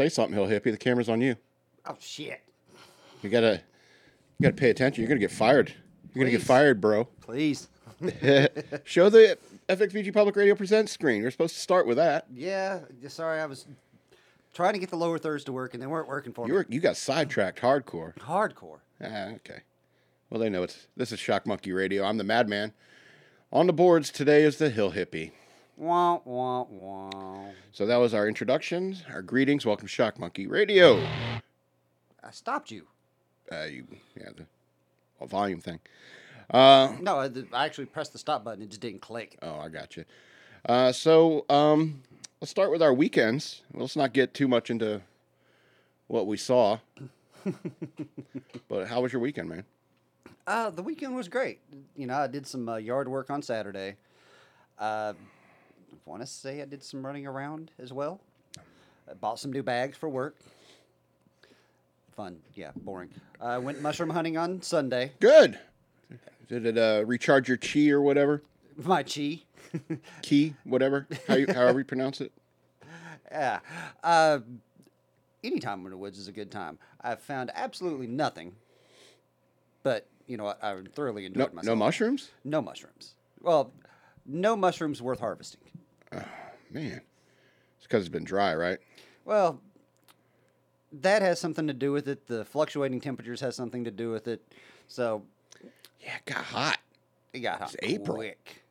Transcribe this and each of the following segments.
say something, Hill Hippie. The camera's on you. Oh shit! You gotta, you gotta pay attention. You're gonna get fired. You're gonna get Please. fired, bro. Please. Show the FXVG Public Radio Presents screen. We're supposed to start with that. Yeah. Sorry, I was trying to get the lower thirds to work, and they weren't working for You me. were, you got sidetracked hardcore. Hardcore. Ah, okay. Well, they know it's this is Shock Monkey Radio. I'm the Madman. On the boards today is the Hill Hippie. Wah wah wah. So that was our introductions, our greetings. Welcome to Shock Monkey Radio. I stopped you. Uh, you, yeah, the well, volume thing. Uh, No, I, I actually pressed the stop button. It just didn't click. oh, I got you. Uh, so um, let's start with our weekends. Let's not get too much into what we saw. but how was your weekend, man? Uh, the weekend was great. You know, I did some uh, yard work on Saturday. Uh, want to say I did some running around as well. I bought some new bags for work. Fun, yeah, boring. I went mushroom hunting on Sunday. Good. Did it uh, recharge your chi or whatever? My chi. Key, whatever, how you, however you pronounce it. Yeah. Uh, any time in the woods is a good time. I found absolutely nothing, but you know what? I thoroughly enjoyed No, myself. no mushrooms. No mushrooms. Well, no mushrooms worth harvesting. Man, it's because it's been dry, right? Well, that has something to do with it. The fluctuating temperatures has something to do with it. So Yeah, it got hot. it got hot It's April. quick.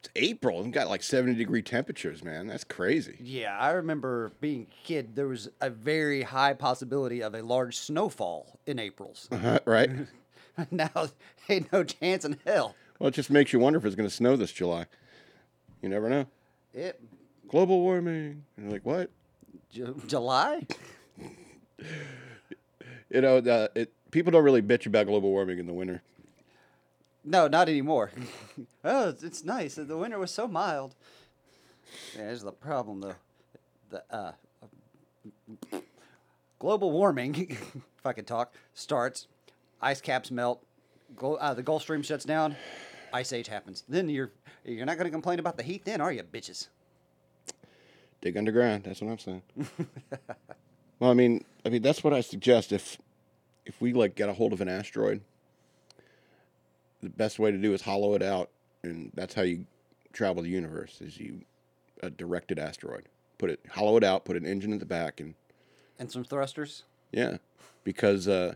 It's April and got like 70 degree temperatures, man. That's crazy. Yeah, I remember being a kid. There was a very high possibility of a large snowfall in April's. Uh-huh, right? now, ain't no chance in hell. well, it just makes you wonder if it's going to snow this July. You never know. It Global warming. And you're like, what? Ju- July. You know, uh, it, people don't really bitch about global warming in the winter. No, not anymore. oh, it's, it's nice. The winter was so mild. Yeah, here's the problem, though. The uh, global warming, if I could talk, starts. Ice caps melt. Glo- uh, the Gulf Stream shuts down. Ice age happens. Then you're you're not going to complain about the heat, then, are you, bitches? Dig underground. That's what I'm saying. well, I mean, I mean that's what I suggest. If if we like get a hold of an asteroid, the best way to do is hollow it out, and that's how you travel the universe. Is you a directed asteroid, put it hollow it out, put an engine at the back, and And some thrusters. yeah, because uh,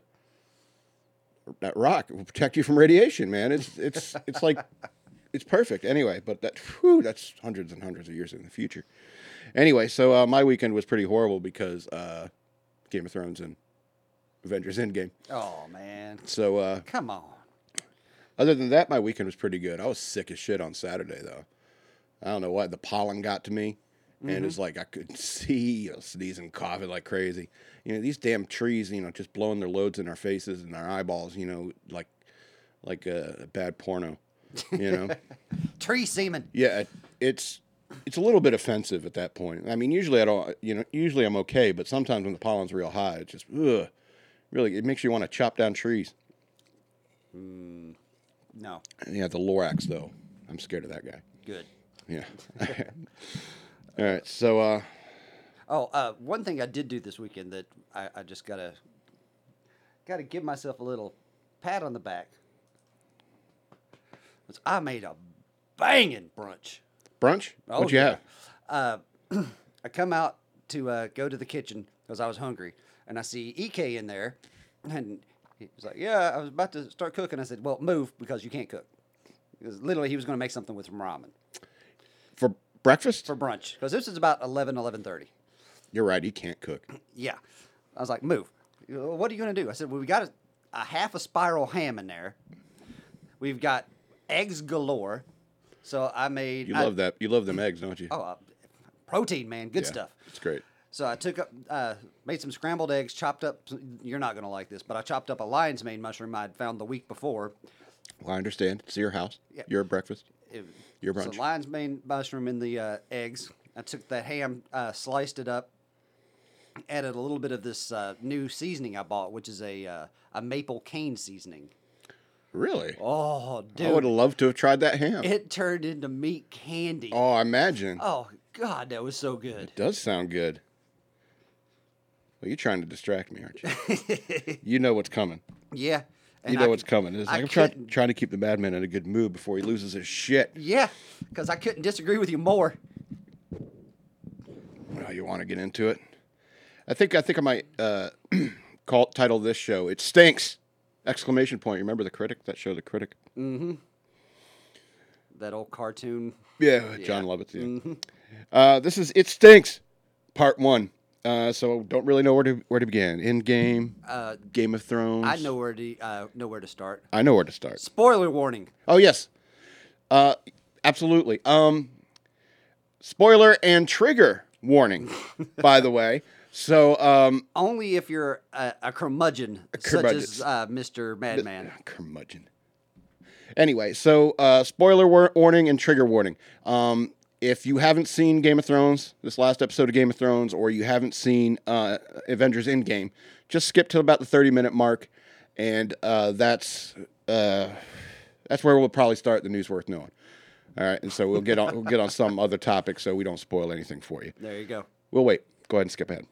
that rock will protect you from radiation, man. It's it's it's like it's perfect anyway. But that whew, that's hundreds and hundreds of years in the future. Anyway, so uh, my weekend was pretty horrible because uh, Game of Thrones and Avengers Endgame. Oh, man. So uh, Come on. other than that, my weekend was pretty good. I was sick as shit on Saturday though. I don't know why the pollen got to me, and it's mm-hmm. like I could see you know, sneezing, coughing like crazy. You know these damn trees, you know, just blowing their loads in our faces and our eyeballs. You know, like like a, a bad porno. You know, Tree semen. yeah, it, it's it's a little bit offensive at that point. I mean, usually I don't. You know, usually I'm okay, but sometimes when the pollen's real high, it just ugh, really it makes you want to chop down trees. Mm, no. Yeah, the Lorax though, I'm scared of that guy. Good. Yeah. All right. So, uh, Oh, uh, one thing I did do this weekend that I, I just gotta gotta give myself a little pat on the back. Was I made a banging brunch. brunch. Oh, What'd you yeah. have? Uh, I come out to uh, go to the kitchen because I was hungry, and I see Ek in there, and he was like, "Yeah, I was about to start cooking." I said, "Well, move because you can't cook." Because literally, he was going to make something with some ramen For breakfast? for brunch because this is about 11, 11.30. You're right. He can't cook. Yeah. I was like, move. What are you going to do? I said, well, we got a, a half a spiral ham in there. We've got eggs galore. So I made. You I- love that. You love them eggs, don't you? Oh, uh, protein, man. Good Yeah, stuff. It's great. So I took up, uh, made some scrambled eggs, chopped up. You're not going to like this, but I chopped up a lion's mane mushroom I'd found the week before. Well, I understand. It's your house. Yeah. Your breakfast. It, Your so lion's mane mushroom in the uh, eggs. I took that ham, uh, sliced it up, added a little bit of this uh, new seasoning I bought, which is a uh, a maple cane seasoning. Really? Oh, dude! I would have loved to have tried that ham. it turned into meat candy. oh, I imagine. Oh God, that was so good. It does sound good. Well, you're trying to distract me, aren't you? you know what's coming. yeah. You know I what's c- coming. It's I like I'm trying, trying to keep the madman in a good mood before he loses his shit. Yeah, because I couldn't disagree with you more. Well, you want to get into it? I think I think I might uh, call title this show "It Stinks!" Exclamation point. Remember the critic? That show, the critic. Mm-hmm. That old cartoon. Yeah, Jon Lovitz. Yeah. Uh, this is "It Stinks," part one. Uh, so don't really know where to where to begin. In game, Uh, Game of Thrones. I know where to uh, know where to start. I know where to start. Spoiler warning. Oh yes, uh, absolutely. Um, spoiler and trigger warning, by the way. So um, Only if you're a, a curmudgeon, curmudgeon. such as uh, Mr. Madman. curmudgeon. Anyway, so uh, spoiler war- warning and trigger warning. Um, if you haven't seen Game of Thrones, this last episode of Game of Thrones, or you haven't seen uh, Avengers Endgame, just skip to about the thirty minute mark, and uh, that's uh, that's where we'll probably start the news worth knowing. All right, and so we'll get on we'll get on some other topic so we don't spoil anything for you. There you go. We'll wait. Go ahead and skip ahead.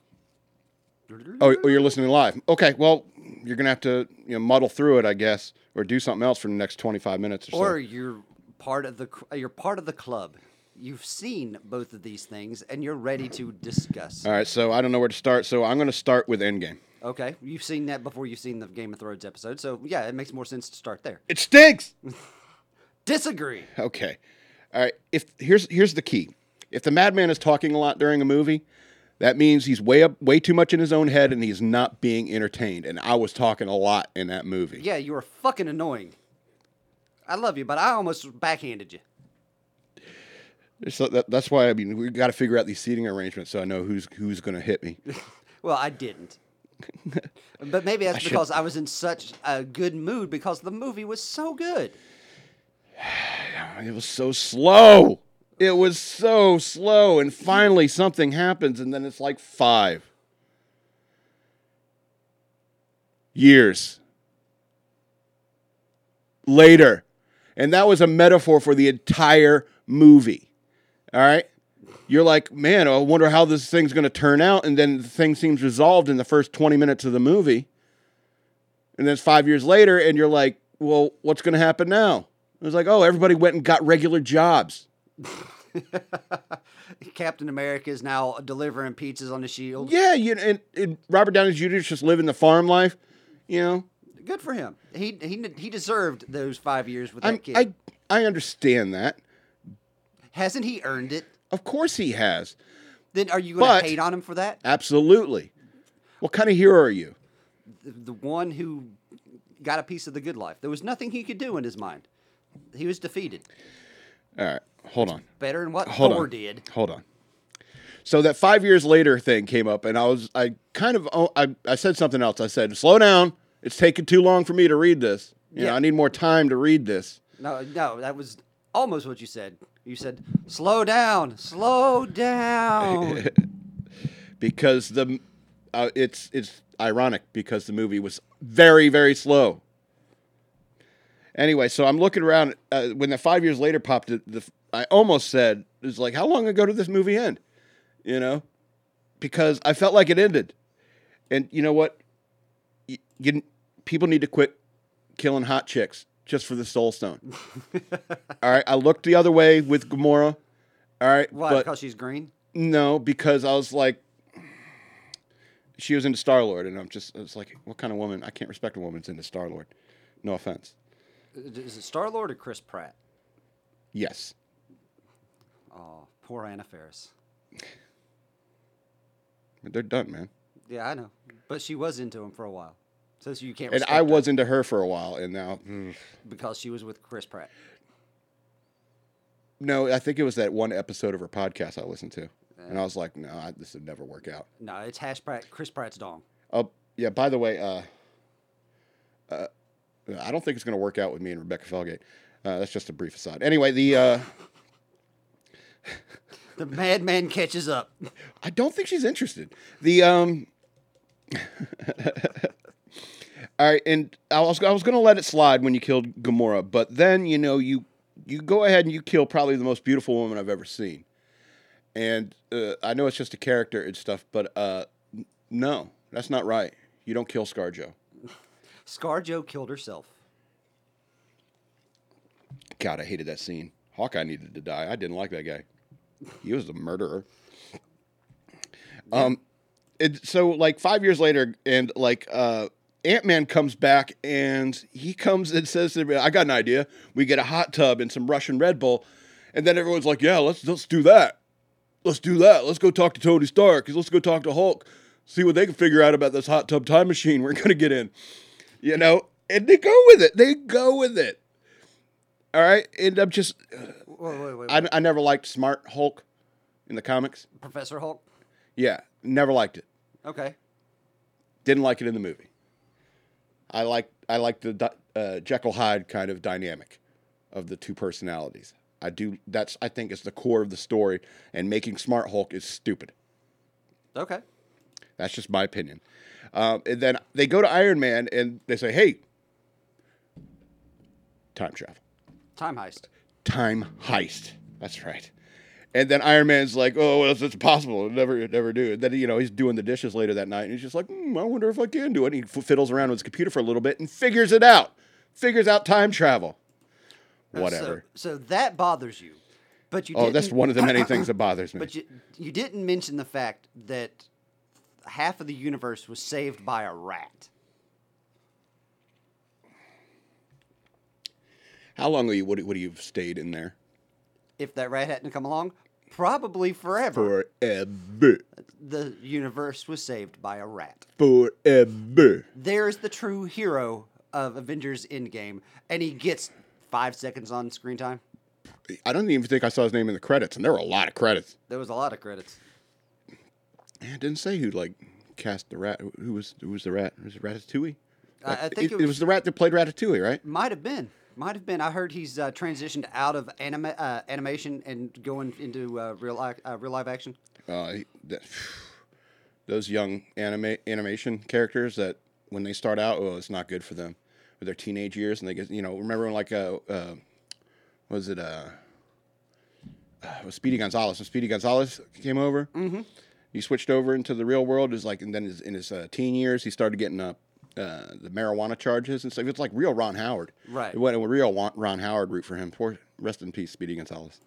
Oh, oh, you're listening live. Okay, well, you're gonna have to you know muddle through it, I guess, or do something else for the next 25 minutes or so. Or you're part of the you're part of the club. You've seen both of these things and you're ready to discuss. All right, so I don't know where to start, so I'm gonna start with Endgame. Okay, you've seen that before you've seen the Game of Thrones episode, so yeah, it makes more sense to start there. It stinks. Disagree. Okay, all right. If here's here's the key: if the madman is talking a lot during a movie, that means he's way up, way too much in his own head, and he's not being entertained. And I was talking a lot in that movie. Yeah, you were fucking annoying. I love you, but I almost backhanded you. So that, that's why I mean we got to figure out these seating arrangements so I know who's who's gonna hit me. Well, I didn't. but maybe that's should- because I was in such a good mood because the movie was so good. It was so slow. It was so slow. And finally something happens, and then it's like five years later. And that was a metaphor for the entire movie. All right? You're like, man, I wonder how this thing's going to turn out. And then the thing seems resolved in the first 20 minutes of the movie. And then it's five years later, and you're like, well, what's going to happen now? It was like, oh, everybody went and got regular jobs. Captain America is now delivering pizzas on the shield. Yeah, you and, and Robert Downey Jr. is just living the farm life. You know, Good for him. He he he deserved those five years with that I'm, kid. I I understand that. Hasn't he earned it? Of course he has. Then are you going to hate on him for that? Absolutely. What kind of hero are you? The, the one who got a piece of the good life. There was nothing he could do in his mind. He was defeated. All right, hold on. Better than what Hold Thor on. did. Hold on. So that five years later thing came up, and I was I kind of oh, I I said something else. I said, "Slow down. It's taking too long for me to read this. You know, Yeah. I need more time to read this." No, no, that was almost what you said. You said, "Slow down, slow down." because the uh, it's it's ironic because the movie was very very slow. Anyway, so I'm looking around uh, when the five years later popped. The, the I almost said it's like how long ago did this movie end? You know, because I felt like it ended, and you know what? You, you people need to quit killing hot chicks just for the soul stone. All right, I looked the other way with Gamora. All right, Why? but because she's green. no, because I was like, she was into Star Lord, and I'm just, it's like, what kind of woman? I can't respect a woman that's into Star Lord. No offense. Uh, is it Star Lord or Chris Pratt? Yes. Oh, poor Anna Faris. They're done, man. Yeah, I know, but she was into him for a while, so you can't. And I her was into her for a while, and now, mm. because she was with Chris Pratt. no, I think it was that one episode of her podcast I listened to, and I was like, no, I, this would never work out. No, it's Hash Pratt. Chris Pratt's dong. Oh, yeah. By the way, uh, uh, I don't think it's going to work out with me and Rebecca Felgate. Uh, that's just a brief aside. Anyway, the uh, The madman catches up. I don't think she's interested. The um. All right, and I was I was gonna let it slide when you killed Gamora, but then you know you you go ahead and you kill probably the most beautiful woman I've ever seen, and uh, I know it's just a character and stuff, but uh, no, That's not right. You don't kill ScarJo. ScarJo killed herself. God, I hated that scene. Hawkeye needed to die. I didn't like that guy. He was a murderer. Um, it, so like five years later, and like uh, Ant Man comes back, and he comes and says to me, "I got an idea. We get a hot tub and some Russian Red Bull." And then everyone's like, "Yeah, let's let's do that. Let's do that. Let's go talk to Tony Stark. Let's go talk to Hulk. See what they can figure out about this hot tub time machine we're gonna get in." You know, and they go with it. They go with it. All right, and I'm just Wait, wait, wait. I, I never liked Smart Hulk in the comics. Professor Hulk. Yeah, never liked it. Okay. Didn't like it in the movie. I like I like the uh, Jekyll Hyde kind of dynamic of the two personalities. I do. That's I think is the core of the story, and making Smart Hulk is stupid. Okay. That's just my opinion. Um, and then they go to Iron Man and they say, "Hey, time travel." Time heist. time heist. That's right. And then Iron Man's like, "Oh, well, it's, it's possible. Never, never do it." Then you know he's doing the dishes later that night, and he's just like, hmm, "I wonder if I can do it." And he f- fiddles around with his computer for a little bit and figures it out. Figures out time travel. Whatever. So, so that bothers you, but you. oh, that's one of the many things that bothers me. But you you didn't mention the fact that half of the universe was saved by a rat. How long would you would, would you have stayed in there? If that rat hadn't come along, probably forever. Forever. The universe was saved by a rat. Forever. There's the true hero of Avengers Endgame, and he gets five seconds on screen time. I don't even think I saw his name in the credits, and there were a lot of credits. There was a lot of credits. Yeah, it didn't say who like cast the rat. Who was who was the rat? Was it Ratatouille? I- I think it it was was- the rat that played Ratatouille, right? Might have been. Might have been. I heard he's uh, transitioned out of anima- uh, animation and going into uh, real li- uh, real live action. Uh, he- that, those young anime animation characters that when they start out, oh, it's not good for them with their teenage years, and they get you know remember when like uh, uh was it uh, uh was Speedy Gonzales when Speedy Gonzales came over, mm-hmm. he switched over into the real world. Is like and then his, in his uh, teen years he started getting up. Uh, the marijuana charges and stuff. It's like real Ron Howard. Right. It went with real Ron Howard root for him. Poor, rest in peace, Speedy Gonzales.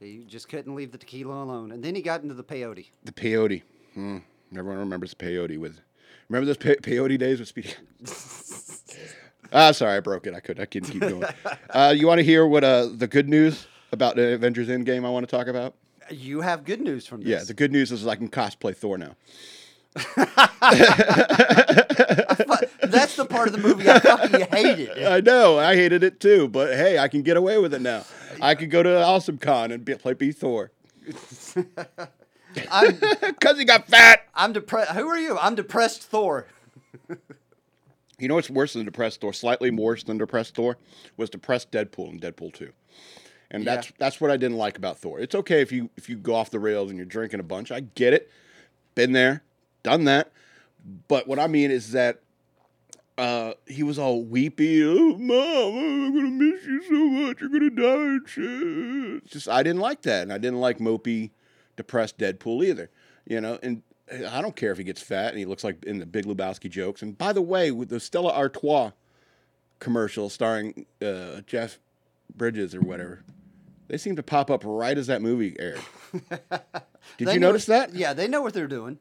He just couldn't leave the tequila alone, and then he got into the peyote. The peyote. Hmm. Everyone remembers the peyote with. Remember those pe- peyote days with Speedy? ah, sorry, I broke it. I couldn't. I couldn't keep going. Uh, you want to hear what uh, the good news about the Avengers Endgame I want to talk about? You have good news from this. Yeah, the good news is I can cosplay Thor now. That's the part of the movie I fucking hated. I know. I hated it too, but hey, I can get away with it now. I could go to Awesome Con and be, play be Thor because he got fat. I'm depressed. Who are you? I'm depressed Thor. You know what's worse than depressed Thor? Slightly worse than depressed Thor was depressed Deadpool in Deadpool 2. And Yeah. that's that's what I didn't like about Thor. It's okay if you if you go off the rails and you're drinking a bunch. I get it. Been there, done that. But what I mean is that uh, he was all weepy. Oh, mom, I'm gonna miss you so much. You're gonna die and shit. Just I didn't like that, and I didn't like mopey, depressed Deadpool either. You know, and I don't care if he gets fat and he looks like in the Big Lebowski jokes. And by the way, with the Stella Artois commercial starring uh, Jeff Bridges or whatever, they seem to pop up right as that movie aired. Did you notice that? Yeah, they know what they're doing.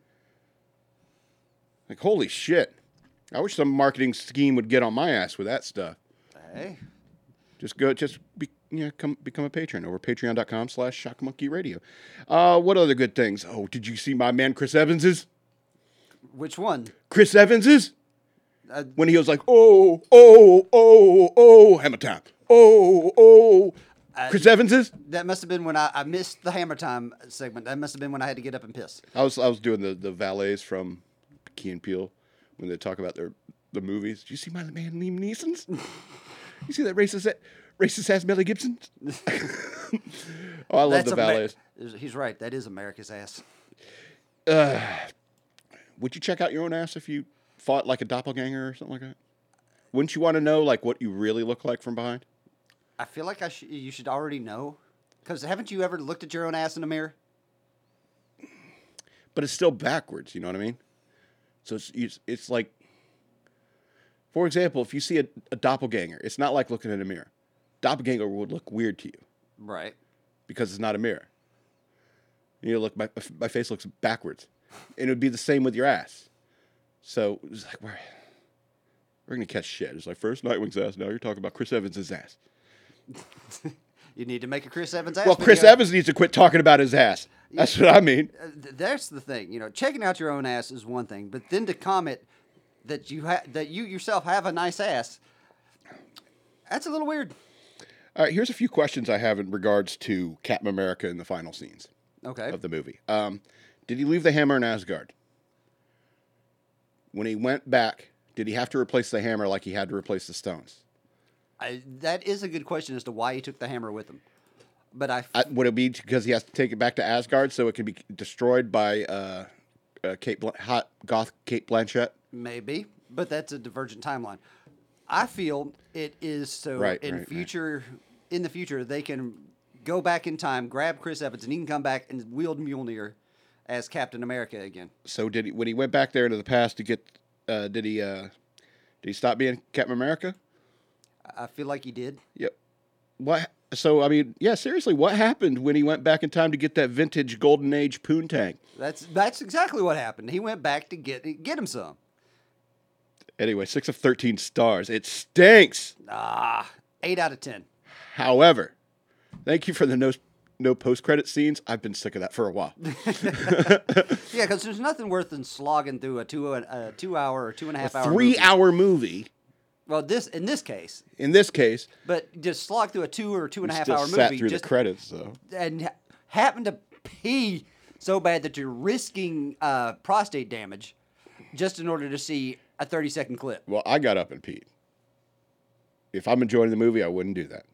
Like, holy shit. I wish some marketing scheme would get on my ass with that stuff. Hey, Just go, just be, you know, come become a patron over patreon.com slash shock monkey radio. Uh, what other good things? Oh, did you see my man Chris Evans's? which one? Chris Evans's? Uh, When he was like, oh, oh, oh, oh, hammer time. Oh, oh. Chris Evans's? that must have been when I, I missed the Hammer Time segment. That must have been when I had to get up and piss. I was I was doing the, the valets from Key and Peele when they talk about their the movies. Did you see my man Liam Neeson's? you see that racist racist ass Melly Gibson? oh, I love the Ama- valets. He's right. That is America's ass. Uh, would you check out your own ass if you fought like a doppelganger or something like that? Wouldn't you want to know like what you really look like from behind? I feel like I sh- you should already know. Because haven't you ever looked at your own ass in a mirror? But it's still backwards. You know what I mean? So it's it's, it's like, for example, if you see a, a doppelganger, it's not like looking in a mirror. Doppelganger would look weird to you Right. because it's not a mirror. You look, my, my face looks backwards, and it would be the same with your ass. So it's like we're we're gonna catch shit. It's like first Nightwing's ass. Now you're talking about Chris Evans' ass. You need to make a Chris Evans ass. Well, Chris video. Evans needs to quit talking about his ass. That's what I mean. Uh, that's the thing. You know, checking out your own ass is one thing, but then to comment that you ha- that you yourself have a nice ass, that's a little weird. All right, here's a few questions I have in regards to Captain America in the final scenes Okay. of the movie. Um, did he leave the hammer in Asgard? When he went back, did he have to replace the hammer like he had to replace the stones? I, that is a good question as to why he took the hammer with him. But I, I, would it be because he has to take it back to Asgard so it can be destroyed by uh, uh, Kate Bl- hot goth Cate Blanchett? maybe, but that's a divergent timeline. I feel it is so Right, in right, right. future, in the future, they can go back in time, grab Chris Evans, and he can come back and wield Mjolnir as Captain America again. So did he when he went back there into the past to get? Uh, did he? Uh, did he stop being Captain America? I feel like he did. Yep. What? So I mean, yeah. Seriously, what happened when he went back in time to get that vintage golden age poontang? That's that's exactly what happened. He went back to get get him some. Anyway, six of thirteen stars. It stinks. Ah, eight out of ten. However, thank you for the no no post credit scenes. I've been sick of that for a while. Yeah, because there's nothing worse than slogging through a two a two hour or two and a half hour Three movie. hour movie. Well, this in this case, In this case, but just slog through a two or two and a half and a we half still hour sat movie through just the credits though. and ha- happen to pee so bad that you're risking uh, prostate damage just in order to see a 30 second clip. Well, I got up and peed. If I'm enjoying the movie, I wouldn't do that.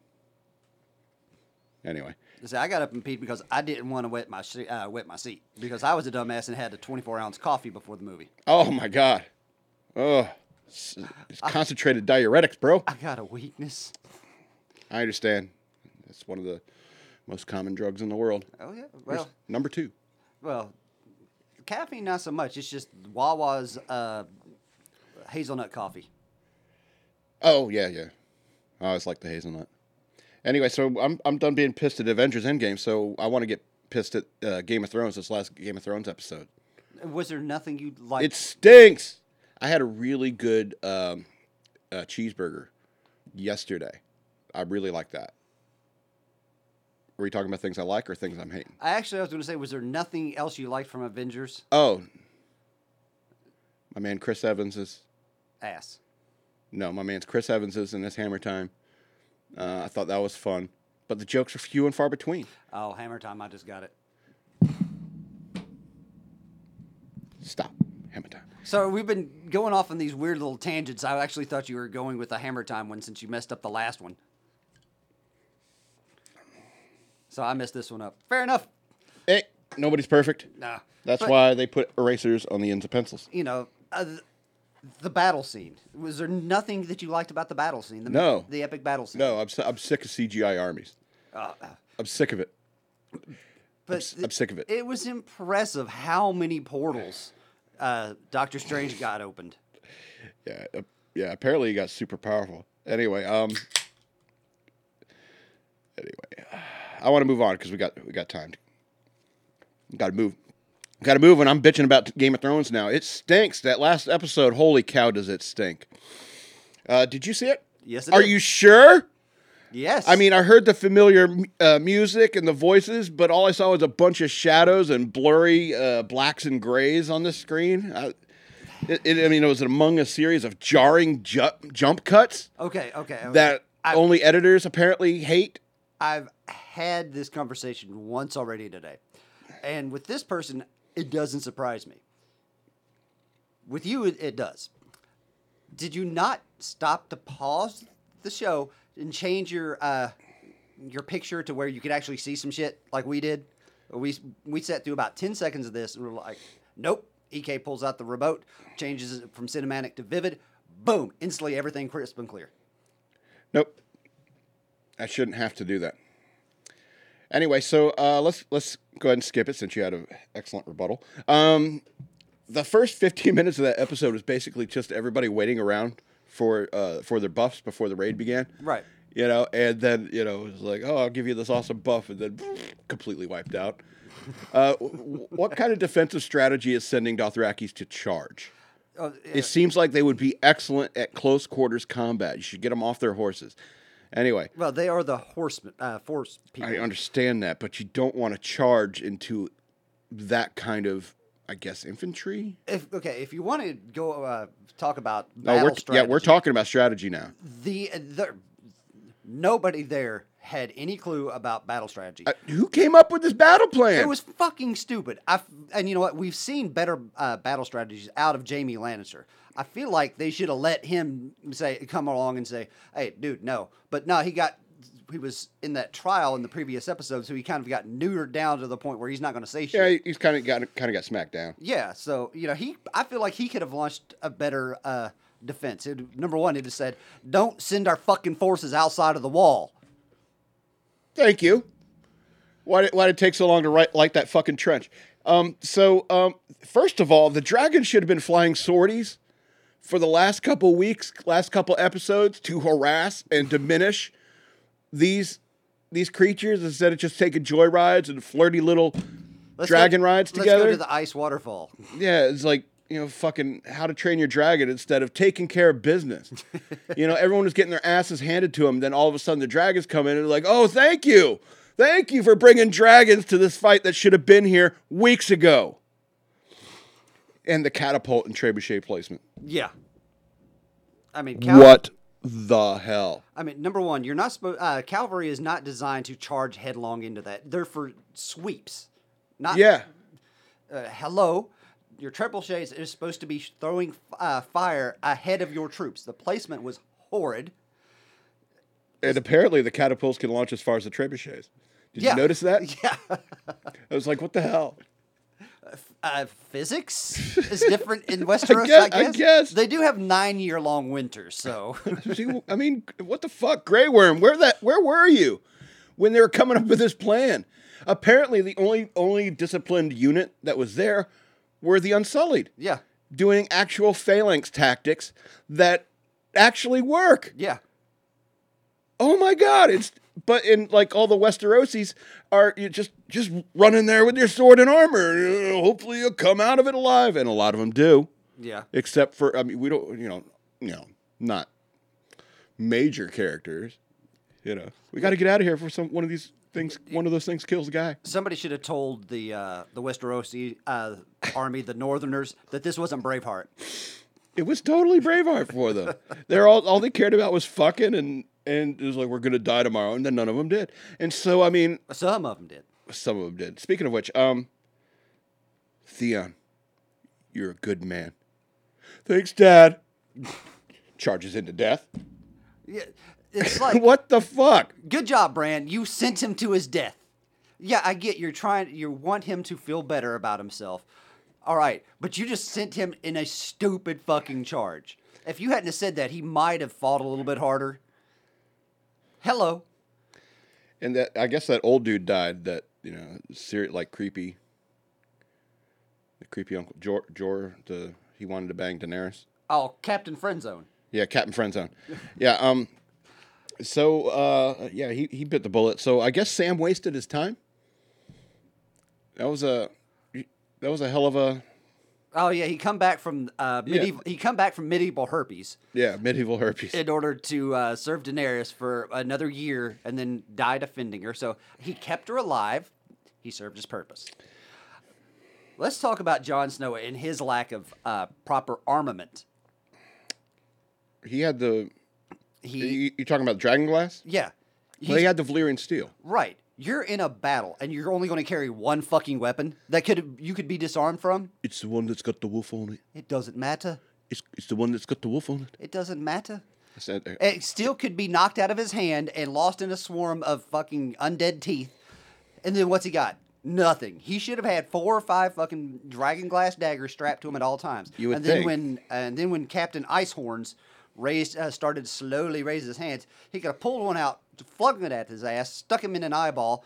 Anyway, See, I got up and peed because I didn't want to wet my se- uh, wet my seat because I was a dumbass and had a 24 ounce coffee before the movie. oh my god, oh, it's, it's concentrated diuretics, bro. I got a weakness. I understand. It's one of the most common drugs in the world. Oh yeah. Well, Number two. well, caffeine not so much. It's just Wawa's uh, hazelnut coffee. Oh yeah, yeah. I always like the hazelnut. Anyway, so I'm I'm done being pissed at Avengers Endgame, so I want to get pissed at uh, Game of Thrones. This last Game of Thrones episode. Was there nothing you liked? It stinks. I had a really good um, uh, cheeseburger yesterday. I really like that. Were we talking about things I like or things I'm hating? I actually I was going to say, was there nothing else you liked from Avengers? Oh, my man Chris Evans is Ass. no, my man's Chris Evans is in this Hammer Time. Uh, I thought that was fun, but the jokes are few and far between. Oh, Hammer Time! I just got it. Stop, Hammer Time. So we've been going off on these weird little tangents. I actually thought you were going with the Hammer Time one since you messed up the last one. So I messed this one up. Fair enough. Hey, nobody's perfect. Nah. That's But, why they put erasers on the ends of pencils. you know uh, the battle scene. Was there nothing that you liked about the battle scene? The, No. The epic battle scene. No, I'm I'm sick of CGI armies. Uh, I'm sick of it. but s- I'm sick of it. It was impressive how many portals uh, Doctor Strange got opened. Yeah, uh, yeah. Apparently, he got super powerful. Anyway, um, anyway, I want to move on because we got we got time. Got to move. Got to move, and I'm bitching about Game of Thrones now. It stinks. That last episode, holy cow, does it stink? Uh, did you see it? Yes, it Are did. you sure? Yes. I mean, I heard the familiar uh, music and the voices, but all I saw was a bunch of shadows and blurry uh, blacks and grays on the screen. I, it, it, I mean, it was among a series of jarring ju- jump cuts okay, okay. okay. that I- only editors apparently hate. I've had this conversation once already today. And with this person, it doesn't surprise me. With you, it, it does. Did you not stop to pause the show and change your uh, your picture to where you could actually see some shit like we did? We we sat through about ten seconds of this and we're like, nope. Ek pulls out the remote, changes it from cinematic to vivid. Boom! Instantly, everything crisp and clear. Nope, I shouldn't have to do that. Anyway, so uh, let's let's go ahead and skip it since you had an excellent rebuttal. Um, the first 15 minutes of that episode was basically just everybody waiting around for uh, for their buffs before the raid began. Right. You know, and then you know it was like, oh, I'll give you this awesome buff, and then completely wiped out. Uh, w- what kind of defensive strategy is sending Dothrakis to charge? Uh, It seems like they would be excellent at close quarters combat. You should get them off their horses. Anyway, well, they are the horsemen, uh, force people. I understand that, but you don't want to charge into that kind of, I guess, infantry. if okay, if you want to go uh, talk about No, we're strategy, yeah, we're talking about strategy now. the, the nobody there had any clue about battle strategy. Uh, who came up with this battle plan? It was fucking stupid. I and you know what? We've seen better uh, battle strategies out of Jaime Lannister. I feel like they should have let him say, come along and say, "Hey, dude, no." But no, he got. He was in that trial in the previous episode, so he kind of got neutered down to the point where he's not going to say shit. yeah, he's kind of got kind of got smacked down. Yeah, so you know he. I feel like he could have launched a better uh, defense. It, number one, he'd have said, "Don't send our fucking forces outside of the wall." Thank you. Why did, why did it take so long to write, like that fucking trench? Um, so, um, first of all, the dragon should have been flying sorties for the last couple weeks, last couple episodes to harass and diminish these these creatures instead of just taking joyrides and flirty little Let's dragon go, rides let's together. go to the ice waterfall. Yeah, it's like you know, fucking how to train your dragon instead of taking care of business. you know, everyone was getting their asses handed to them. Then all of a sudden, the dragons come in and they're like, "Oh, thank you, thank you for bringing dragons to this fight that should have been here weeks ago." And the catapult and trebuchet placement. Yeah. I mean, What the hell? I mean, number one, you're not supposed. Uh, cavalry is not designed to charge headlong into that. They're for sweeps. Not Yeah, Uh, hello, your trebuchets is supposed to be throwing uh, fire ahead of your troops. The placement was horrid. and apparently the catapults can launch as far as the trebuchets. Did Yeah. you notice that? Yeah. I was like, "What the hell?" Uh, physics is different in Westeros. I guess- guess, I guess. they do have nine year long winters, so I mean, what the fuck, Grey Worm? Where that? Where were you when they were coming up with this plan? Apparently, the only only disciplined unit that was there were the Unsullied, yeah, doing actual phalanx tactics that actually work. yeah. Oh my god! It's but in like all the Westerosis are you just just running there with your sword and armor. Hopefully, you'll come out of it alive, and a lot of them do Yeah. except for I mean we don't you know you know not major characters. You know we got to get out of here for some one of these things. One of those things kills a guy. Somebody should have told the uh, the Westerosi uh, army, the Northerners, that this wasn't Braveheart. It was totally Braveheart for them. They're all all they cared about was fucking and and it was like we're gonna die tomorrow, and then none of them did. And so I mean Some of them did. some of them did. Speaking of which, um, Theon, you're a good man. Thanks, Dad. Charges into death. Yeah, it's like what the fuck? good job, Bran. You sent him to his death. Yeah, I get you're trying. You want him to feel better about himself. All right, but you just sent him in a stupid fucking charge. If you hadn't have said that, he might have fought a little bit harder. Hello. And that I guess that old dude died. That you know, serious like creepy, the creepy uncle Jor, Jor the he wanted to bang Daenerys. Oh, Captain Friendzone. Yeah, Captain Friendzone. yeah. Um. So uh, yeah, he he bit the bullet. So I guess Sam wasted his time. That was a that was a hell of a Oh yeah, he come back from uh, medieval. He come back from medieval herpes yeah medieval herpes. in order to uh, serve Daenerys for another year, and then die defending her. So he kept her alive. He served his purpose. Let's talk about Jon Snow and his lack of uh, proper armament. he had the. He, You, you talking about dragon glass? yeah, Well, he had the Valyrian steel. right. You're in a battle, and you're only going to carry one fucking weapon that could you could be disarmed from. It's the one that's got the wolf on it. It doesn't matter. It's, it's the one that's got the wolf on it. It doesn't matter. I said, uh, It still could be knocked out of his hand and lost in a swarm of fucking undead teeth. And then what's he got? Nothing. He should have had four or five fucking dragon glass daggers strapped to him at all times. You would and then think. when and then when Captain Icehorns raised uh, started slowly raise his hands, he could have pulled one out, flung it at his ass, stuck him in an eyeball,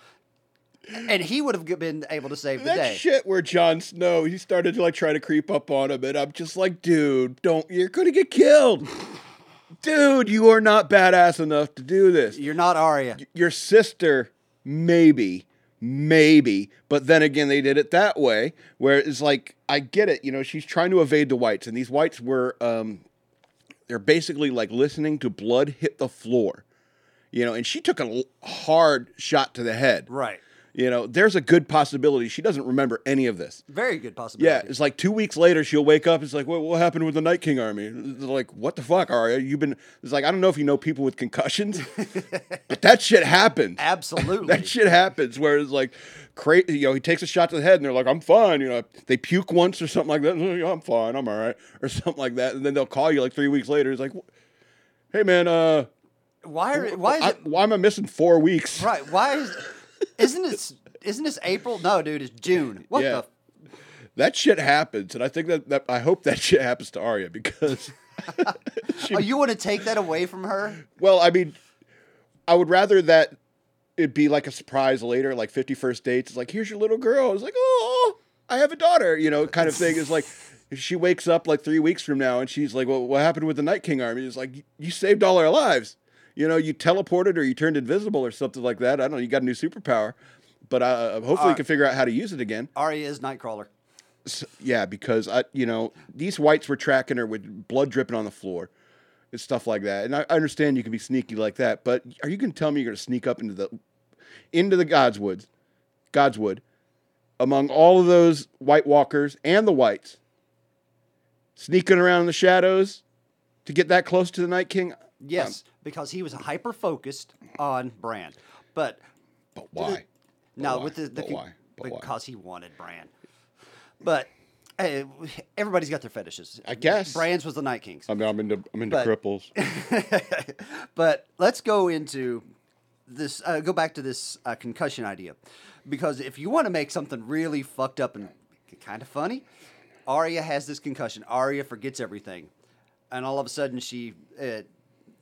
and he would have been able to save the that day. shit where Jon Snow he started to like try to creep up on him, and I'm just like, dude, don't you're gonna get killed, dude. You are not badass enough to do this. You're not Arya. Your sister, maybe, maybe, but then again, they did it that way, where it's like, I get it. You know, she's trying to evade the whites, and these whites were, um, they're basically like listening to blood hit the floor. You know, and she took a hard shot to the head. Right. You know, there's a good possibility she doesn't remember any of this. Very good possibility. Yeah, it's like two weeks later she'll wake up. It's like, what, what happened with the Night King army? It's like, what the fuck, Arya? You've been. It's like I don't know if you know people with concussions, but that shit happens. Absolutely. That shit happens. Where it's like, crazy. You know, he takes a shot to the head, and they're like, I'm fine. You know, they puke once or something like that. "Oh, I'm fine. I'm all right, or something like that. And then they'll call you like three weeks later. It's like, hey man, uh, why are why is I- it why am I missing four weeks? right? Why is isn't it isn't this April? No, dude, it's June. What Yeah. the That shit happens, and I think that, that I hope that shit happens to Arya because. she Oh, you want to take that away from her? Well, I mean, I would rather that it be like a surprise later, like 51st dates. It's like, here's your little girl. It's like, oh, I have a daughter, you know, kind of thing. It's like, she wakes up like three weeks from now and she's like, well, what happened with the Night King army? It's like, you saved all our lives. You know, you teleported or you turned invisible or something like that. I don't know. You got a new superpower. But uh, hopefully you can figure out how to use it again. Arya is Nightcrawler. S- yeah, because I, you know, these whites were tracking her with blood dripping on the floor and stuff like that. And I I understand you can be sneaky like that, but are you going to tell me you're going to sneak up into the into the Godswoods, Godswood, among all of those White Walkers and the whites, sneaking around in the shadows to get that close to the Night King? Yes, because he was hyper focused on Bran. But But why? no, why? with the, the But why? But why? because he wanted Bran. But hey, everybody's got their fetishes. I guess. Bran's was the Night King's. I mean, I'm into I'm into But- cripples. but let's go into this. Uh, go back to this uh, concussion idea, because if you want to make something really fucked up and kind of funny, Arya has this concussion. Arya forgets everything, and all of a sudden she uh,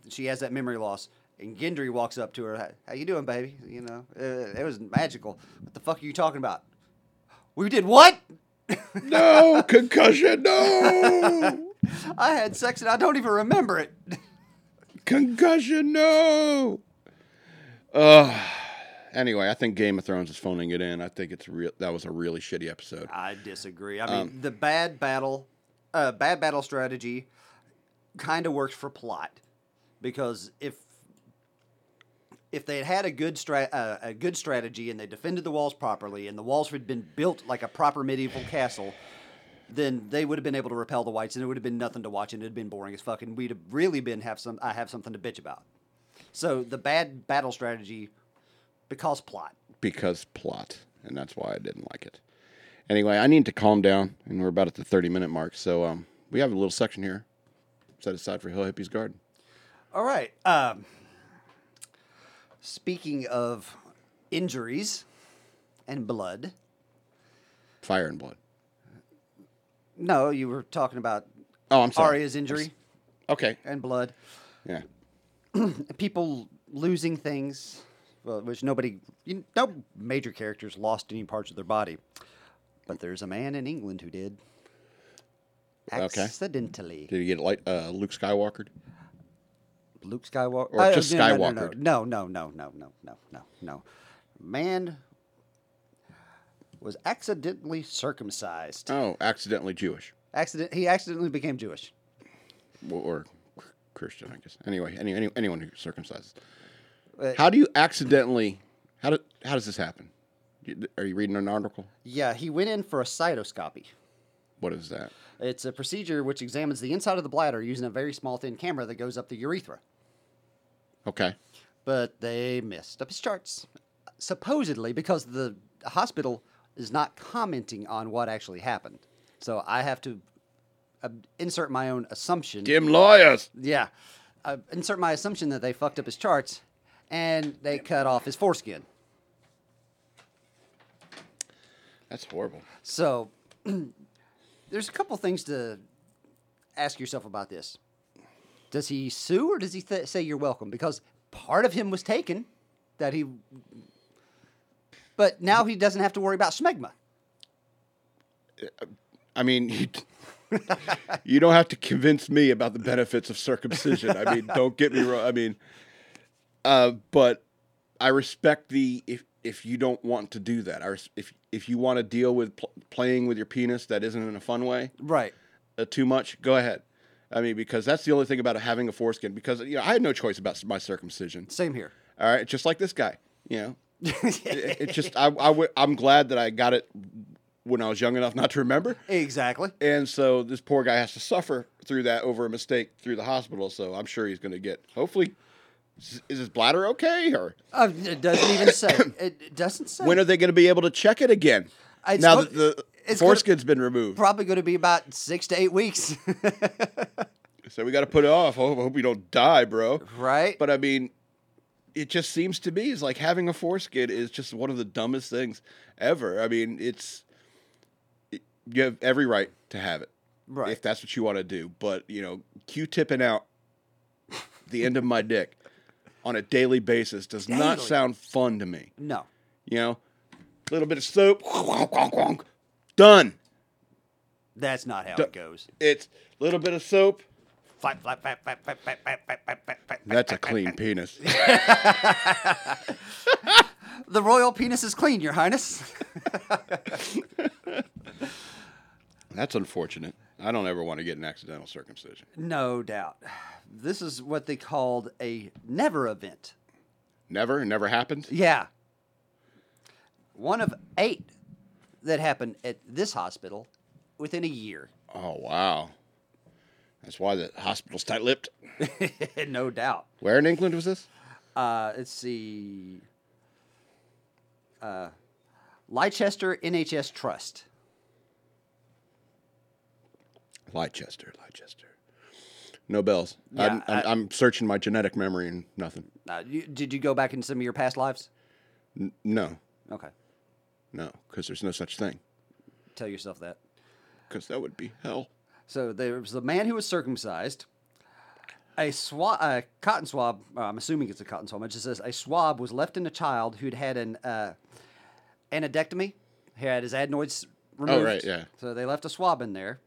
she has that memory loss. And Gendry walks up to her. "How- you doing, baby? You know, uh, it was magical. What the fuck are you talking about? We did what? no concussion. No I had sex and I don't even remember it. concussion. No. Uh, anyway, I think Game of Thrones is phoning it in. I think it's real. That was a really shitty episode. I disagree. I mean, the bad battle, uh, bad battle strategy, kind of works for plot, because if if they had had a good stra- uh, a good strategy and they defended the walls properly and the walls had been built like a proper medieval castle, then they would have been able to repel the whites and it would have been nothing to watch and it'd been boring as fuck and we'd have really been have some I have something to bitch about. So the bad battle strategy, because plot. because plot, and that's why I didn't like it. Anyway, I need to calm down, and we're about at the thirty minute mark. So um, we have a little section here set aside for Hill Hippies Garden. All right. Um, speaking of injuries and blood, Fire and blood. no, you were talking about Oh, I'm sorry. Arya's injury Okay. and blood. Yeah. People losing things, well, which nobody, you, no major characters lost any parts of their body, but there's a man in England who did. Okay. Accidentally. Did he get like uh, Luke Skywalker? Luke Skywalker. Or just no, no? No, no, no, no, no, no, no. Man was accidentally circumcised. Oh, accidentally Jewish Accident. He accidentally became Jewish. or, or Christian, I guess. Anyway, any, any anyone who circumcises. Uh, How do you accidentally? How do, How does this happen? Are you reading an article? Yeah, he went in for a cystoscopy. What is that? It's a procedure which examines the inside of the bladder using a very small, thin camera that goes up the urethra. Okay. But they messed up his charts, supposedly because the hospital is not commenting on what actually happened. So I have to uh, insert my own assumption. Dim lawyers. Yeah. Uh, insert my assumption that they fucked up his charts and they cut off his foreskin. That's horrible. So there's a couple things to ask yourself about this. Does he sue or does he th- say you're welcome? Because part of him was taken that he But now he doesn't have to worry about smegma. I mean, you, you don't have to convince me about the benefits of circumcision. I mean, don't get me wrong. I mean, uh, but I respect the if if you don't want to do that. I res- if if you want to deal with pl- playing with your penis that isn't in a fun way Right. uh, too much, go ahead. I mean, because that's the only thing about having a foreskin. Because you know, I had no choice about my circumcision. Same here. All right, just like this guy. You know, it, it just I, I w- I'm glad that I got it when I was young enough not to remember. exactly. And so this poor guy has to suffer through that over a mistake through the hospital. So I'm sure he's going to get. Hopefully, is is his bladder okay? Or Uh, it doesn't even say. It, doesn't say. when are they going to be able to check it again? It's now that the it's gonna- foreskin's been removed, Probably going to be about six to eight weeks. so we got to put it off. Hope, hope you don't die, bro. right. But I mean, it just seems to me is like having a foreskin is just one of the dumbest things ever. I mean, it's it, you have every right to have it right. if that's what you want to do. But you know, Q-tipping out the end of my dick on a daily basis does not sound fun to me. no. You know, a little bit of soap, done. That's not how it goes. It's a little bit of soap. Flap, flap, flap, flap, flap, flap, flap, flap, flap, flap, flap, That's a flap, clean flap. penis. The royal penis is clean, Your Highness. That's unfortunate. I don't ever want to get an accidental circumcision. no doubt. This is what they called a never event. Never, never happened. Yeah. One of eight that happened at this hospital within a year. Oh wow, that's why the hospital's tight-lipped. no doubt. Where in England was this? Uh, let's see. Uh, Leicester NHS Trust. Leicester, Leicester. No bells. Yeah, I'm, I'm, I- I'm searching my genetic memory and nothing. Uh, you, did you go back in some of your past lives? N- no, Okay. No, because there's no such thing. Tell yourself that. Because that would be hell. So there was a man who was circumcised. A swab, a cotton swab. I'm assuming it's a cotton swab. It just says a swab was left in a child who'd had an uh, anodectomy. He had his adenoids removed. Oh, right, yeah. So they left a swab in there.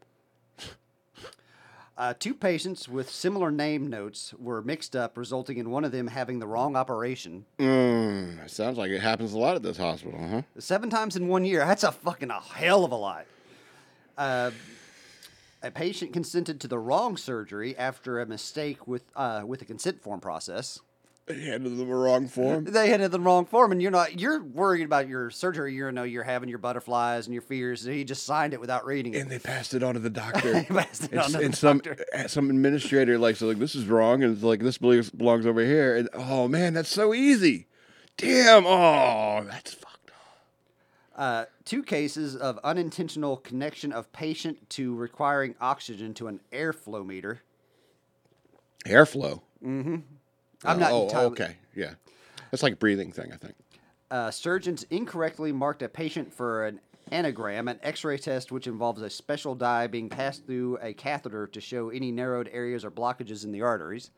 Uh, two patients with similar name notes were mixed up, resulting in one of them having the wrong operation. Mm, sounds like it happens a lot at this hospital, huh? Seven times in one year. That's a fucking a hell of a lot. Uh, a patient consented to the wrong surgery after a mistake with uh, with the consent form process. They handed them the wrong form. They it in the wrong form, and you're not you're worried about your surgery. You know you're having your butterflies and your fears. So he just signed it without reading it. and they passed it on to the doctor. Passed it and, to the and some doctor. uh, some administrator like so like this is wrong and it's like this belongs, belongs over here and oh man that's so easy damn oh that's fucked up Uh, two cases of unintentional connection of patient to requiring oxygen to an airflow meter. airflow I'm not oh entirely- okay yeah that's like a breathing thing i think Uh, surgeons incorrectly marked a patient for an angiogram, an X-ray test which involves a special dye being passed through a catheter to show any narrowed areas or blockages in the arteries.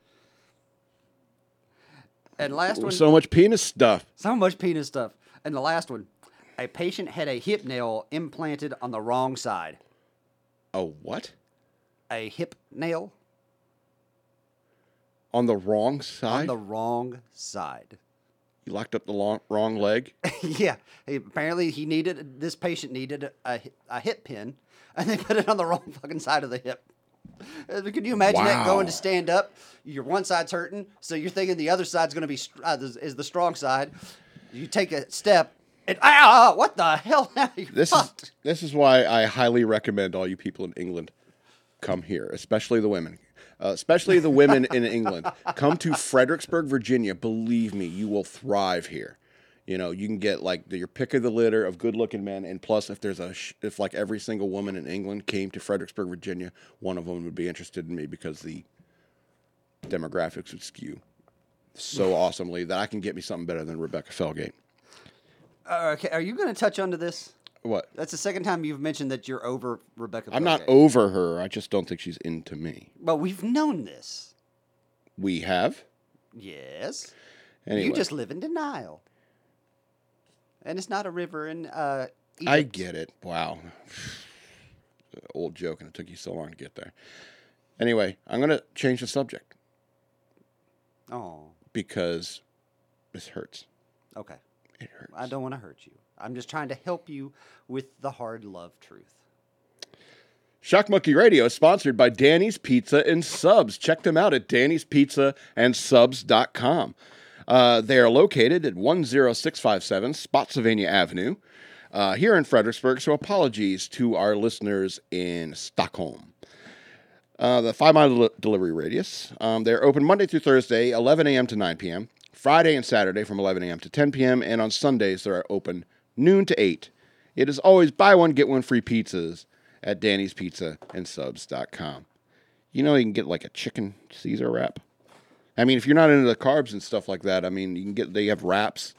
And last one, so, so much penis stuff So much penis stuff. And the last one, a patient had a hip nail implanted on the wrong side. A what A hip nail on the wrong side. on the wrong side. you locked up the long, wrong leg yeah, he- apparently he needed this patient needed a, a hip pin, and they put it on the wrong fucking side of the hip. Uh, Could you imagine that going to stand up? Your one side's hurting, so you're thinking the other side's going to be uh, is- the strong side. You take a step, and ah, what the hell? Now this is this is why i highly recommend all you people in england come here especially the women uh, especially the women in england. Come to fredericksburg virginia. Believe me you will thrive here. You know you can get like the, your pick of the litter of good looking men and plus if there's a sh- if like every single woman in england came to fredericksburg virginia one of them would be interested in me because the demographics would skew so awesomely that i can get me something better than rebecca felgate Uh, okay, are you going to touch onto this? What That's the second time you've mentioned that you're over Rebecca. i'm not over her i just don't think she's into me But we've known this. we have Yes. Anyway. You just live in denial. and it's not a river in uh, I get it. Wow. Old joke, and it took you so long to get there. Anyway, I'm going to change the subject Oh, because this hurts. okay. It hurts. I don't want to hurt you. I'm just trying to help you with the hard love truth. Shock Monkey Radio is sponsored by Danny's Pizza and Subs. Check them out at dannyspizzaandsubs.com. Uh, they are located at 10657 Spotsylvania Avenue uh, here in Fredericksburg, so apologies to our listeners in Stockholm. Uh, the five mile del- delivery radius. Um, they're open Monday through Thursday, 11 a.m. to 9 p.m., Friday and Saturday from 11 a.m. to 10 p.m., and on Sundays they're open noon to 8. It is always buy one, get one free pizzas at Danny's Pizza and Subs.com. You know, you can get like a chicken Caesar wrap. I mean, if you're not into the carbs and stuff like that, I mean, you can get, they have wraps,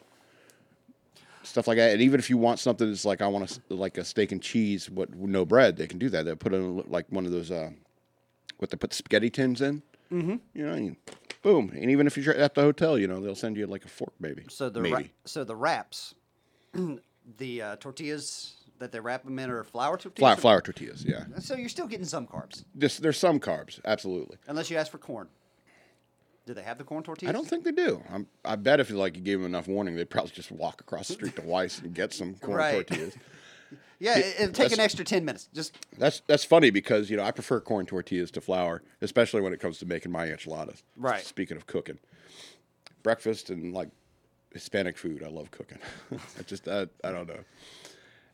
stuff like that. And even if you want something that's like, I want a, like a steak and cheese, but with no bread, they can do that. They'll put in like one of those, uh, what they put spaghetti tins in. Mm-hmm. You know, you, boom. And even if you're at the hotel, you know, they'll send you like a fork, maybe. So the maybe. ra- so the wraps, the uh, tortillas that they wrap them in are flour tortillas. Flour, or- flour tortillas, yeah. So you're still getting some carbs, This, there's some carbs, absolutely. unless you ask for corn. Do they have the corn tortillas? I don't think they do. I'm, I bet if like you gave them enough warning, they'd probably just walk across the street to Weis and get some corn Right. tortillas. Yeah, it, it'll take an that's- extra ten minutes. Just That's that's funny because you know I prefer corn tortillas to flour, especially when it comes to making my enchiladas. Right. Speaking of cooking, breakfast and like Hispanic food, I love cooking. I just I, I don't know.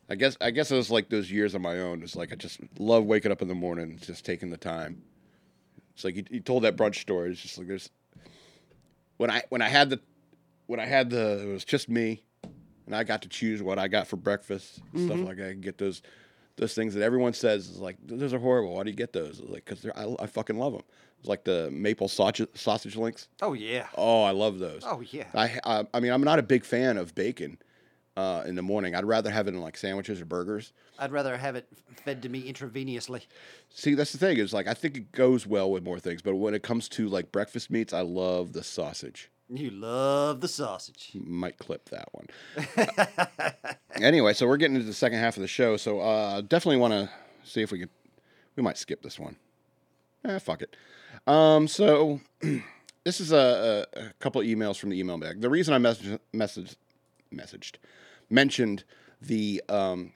I guess I guess it was like those years on my own. It's like I just love waking up in the morning, just taking the time. It's like you, you told that brunch story. It's just like there's when I when I had the when I had the it was just me, and I got to choose what I got for breakfast stuff mm-hmm. like that. I can get those those things that everyone says is like those are horrible. Why do you get those? Like because I, I fucking love them. It's like the maple sausage sausage links. oh yeah, Oh, I love those. oh yeah. I, I I mean I'm not a big fan of bacon uh, in the morning. I'd rather have it in like sandwiches or burgers. I'd rather have it fed to me intravenously. See, that's the thing is like I think it goes well with more things, but when it comes to like breakfast meats, I love the sausage. You love the sausage. Might clip that one. anyway, so we're getting into the second half of the show, so uh, definitely want to see if we could. We might skip this one. Eh, fuck it. Um, so this is a, a, a couple emails from the email bag. The reason I messaged, messaged, messaged, mentioned the um,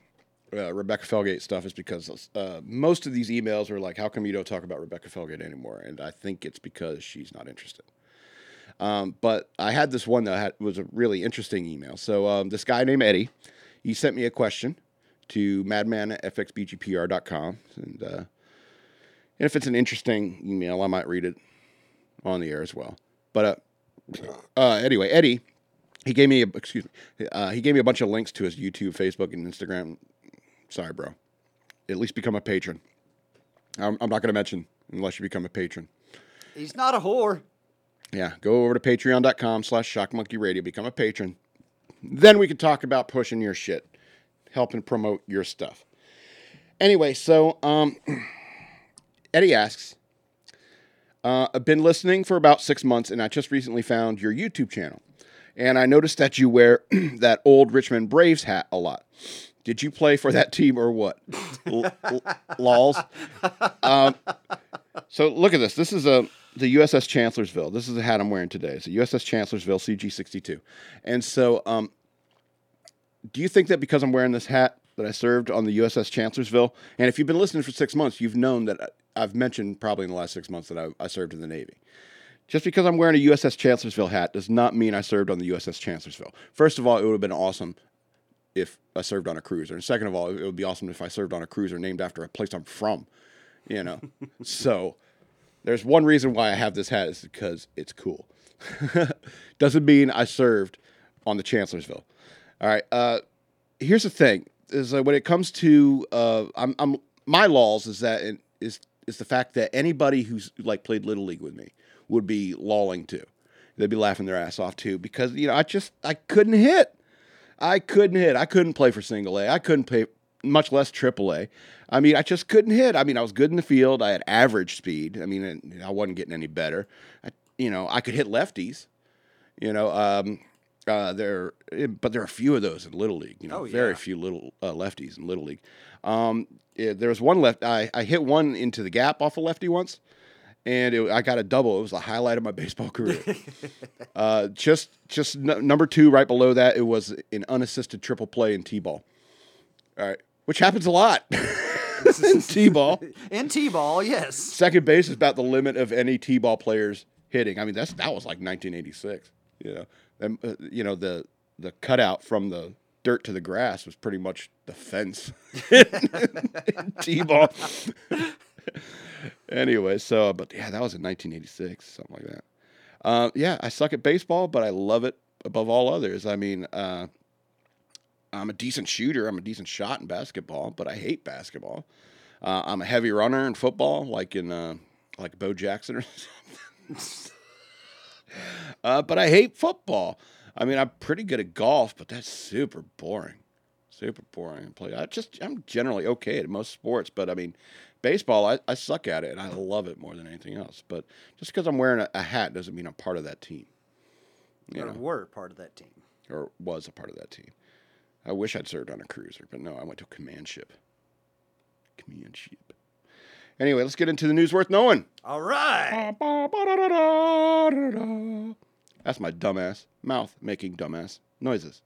uh, Rebecca Felgate stuff is because uh, most of these emails are like, "How come you don't talk about Rebecca Felgate anymore?" And I think it's because she's not interested. Um, but I had this one that had, was a really interesting email. So um, this guy named Eddie, he sent me a question to madman at fxbgpr.com. And, uh, and if it's an interesting email, I might read it on the air as well. But uh, uh, anyway, Eddie, he gave me a, excuse me, uh, he gave me a bunch of links to his YouTube, Facebook, and Instagram. Sorry, bro. At least become a patron. I'm, I'm not going to mention unless you become a patron. He's not a whore. Yeah, go over to patreon.com slash shockmonkeyradio, become a patron. Then we can talk about pushing your shit, helping promote your stuff. Anyway, so um, Eddie asks, uh, I've been listening for about six months, and I just recently found your YouTube channel. And I noticed that you wear that old Richmond Braves hat a lot. Did you play for that team or what? L- l- lols. Um, so look at this. This is a the USS Chancellorsville. This is the hat I'm wearing today. It's a USS Chancellorsville CG62. And so, um, do you think that because I'm wearing this hat that I served on the USS Chancellorsville, and if you've been listening for six months, you've known that I've mentioned probably in the last six months that I, I served in the Navy. Just because I'm wearing a USS Chancellorsville hat does not mean I served on the USS Chancellorsville. First of all, it would have been awesome if I served on a cruiser, and second of all, it would be awesome if I served on a cruiser named after a place I'm from. You know, so there's one reason why I have this hat is because it's cool. Doesn't mean I served on the Chancellorsville. All right. Uh, here's the thing: is uh, when it comes to uh, I'm, I'm my laws is that it, is is the fact that anybody who's like played little league with me would be lolling too. They'd be laughing their ass off too because you know I just I couldn't hit. I couldn't hit. I couldn't play for single A. I couldn't play much less triple A. I mean, I just couldn't hit. I mean, I was good in the field. I had average speed. I mean, I wasn't getting any better. I, you know, I could hit lefties. You know, um, Uh, there, eh, but there are a few of those in Little League. You know, Oh, very few little uh, lefties in Little League. Um, eh, there was one left. I, I hit one into the gap off a lefty once, and it, I got a double. It was the highlight of my baseball career. uh, just just n- number two, right below that, it was an unassisted triple play in t-ball. All right, which happens a lot in t-ball. In T-ball, yes. Second base is about the limit of any t-ball players hitting. I mean, that's that was like 1986. You know, and, uh, you know the the cutout from the dirt to the grass was pretty much the fence in t-ball. anyway, so but yeah, that was in 1986, something like that. Uh, yeah, I suck at baseball, but I love it above all others. I mean, uh, I'm a decent shooter. I'm a decent shot in basketball, but I hate basketball. Uh, I'm a heavy runner in football, like in uh, like Bo Jackson or something. uh, but I hate football. I mean, I'm pretty good at golf, but that's super boring. Super boring. to Play. I just I'm generally okay at most sports, but I mean, baseball I, I suck at it and I love it more than anything else. But just because I'm wearing a, a hat doesn't mean I'm part of that team. You Or know, were part of that team. or was a part of that team. I wish I'd served on a cruiser, but no, I went to a command ship. Command ship. Anyway, let's get into the news worth knowing. All right. That's my dumbass mouth making dumbass noises.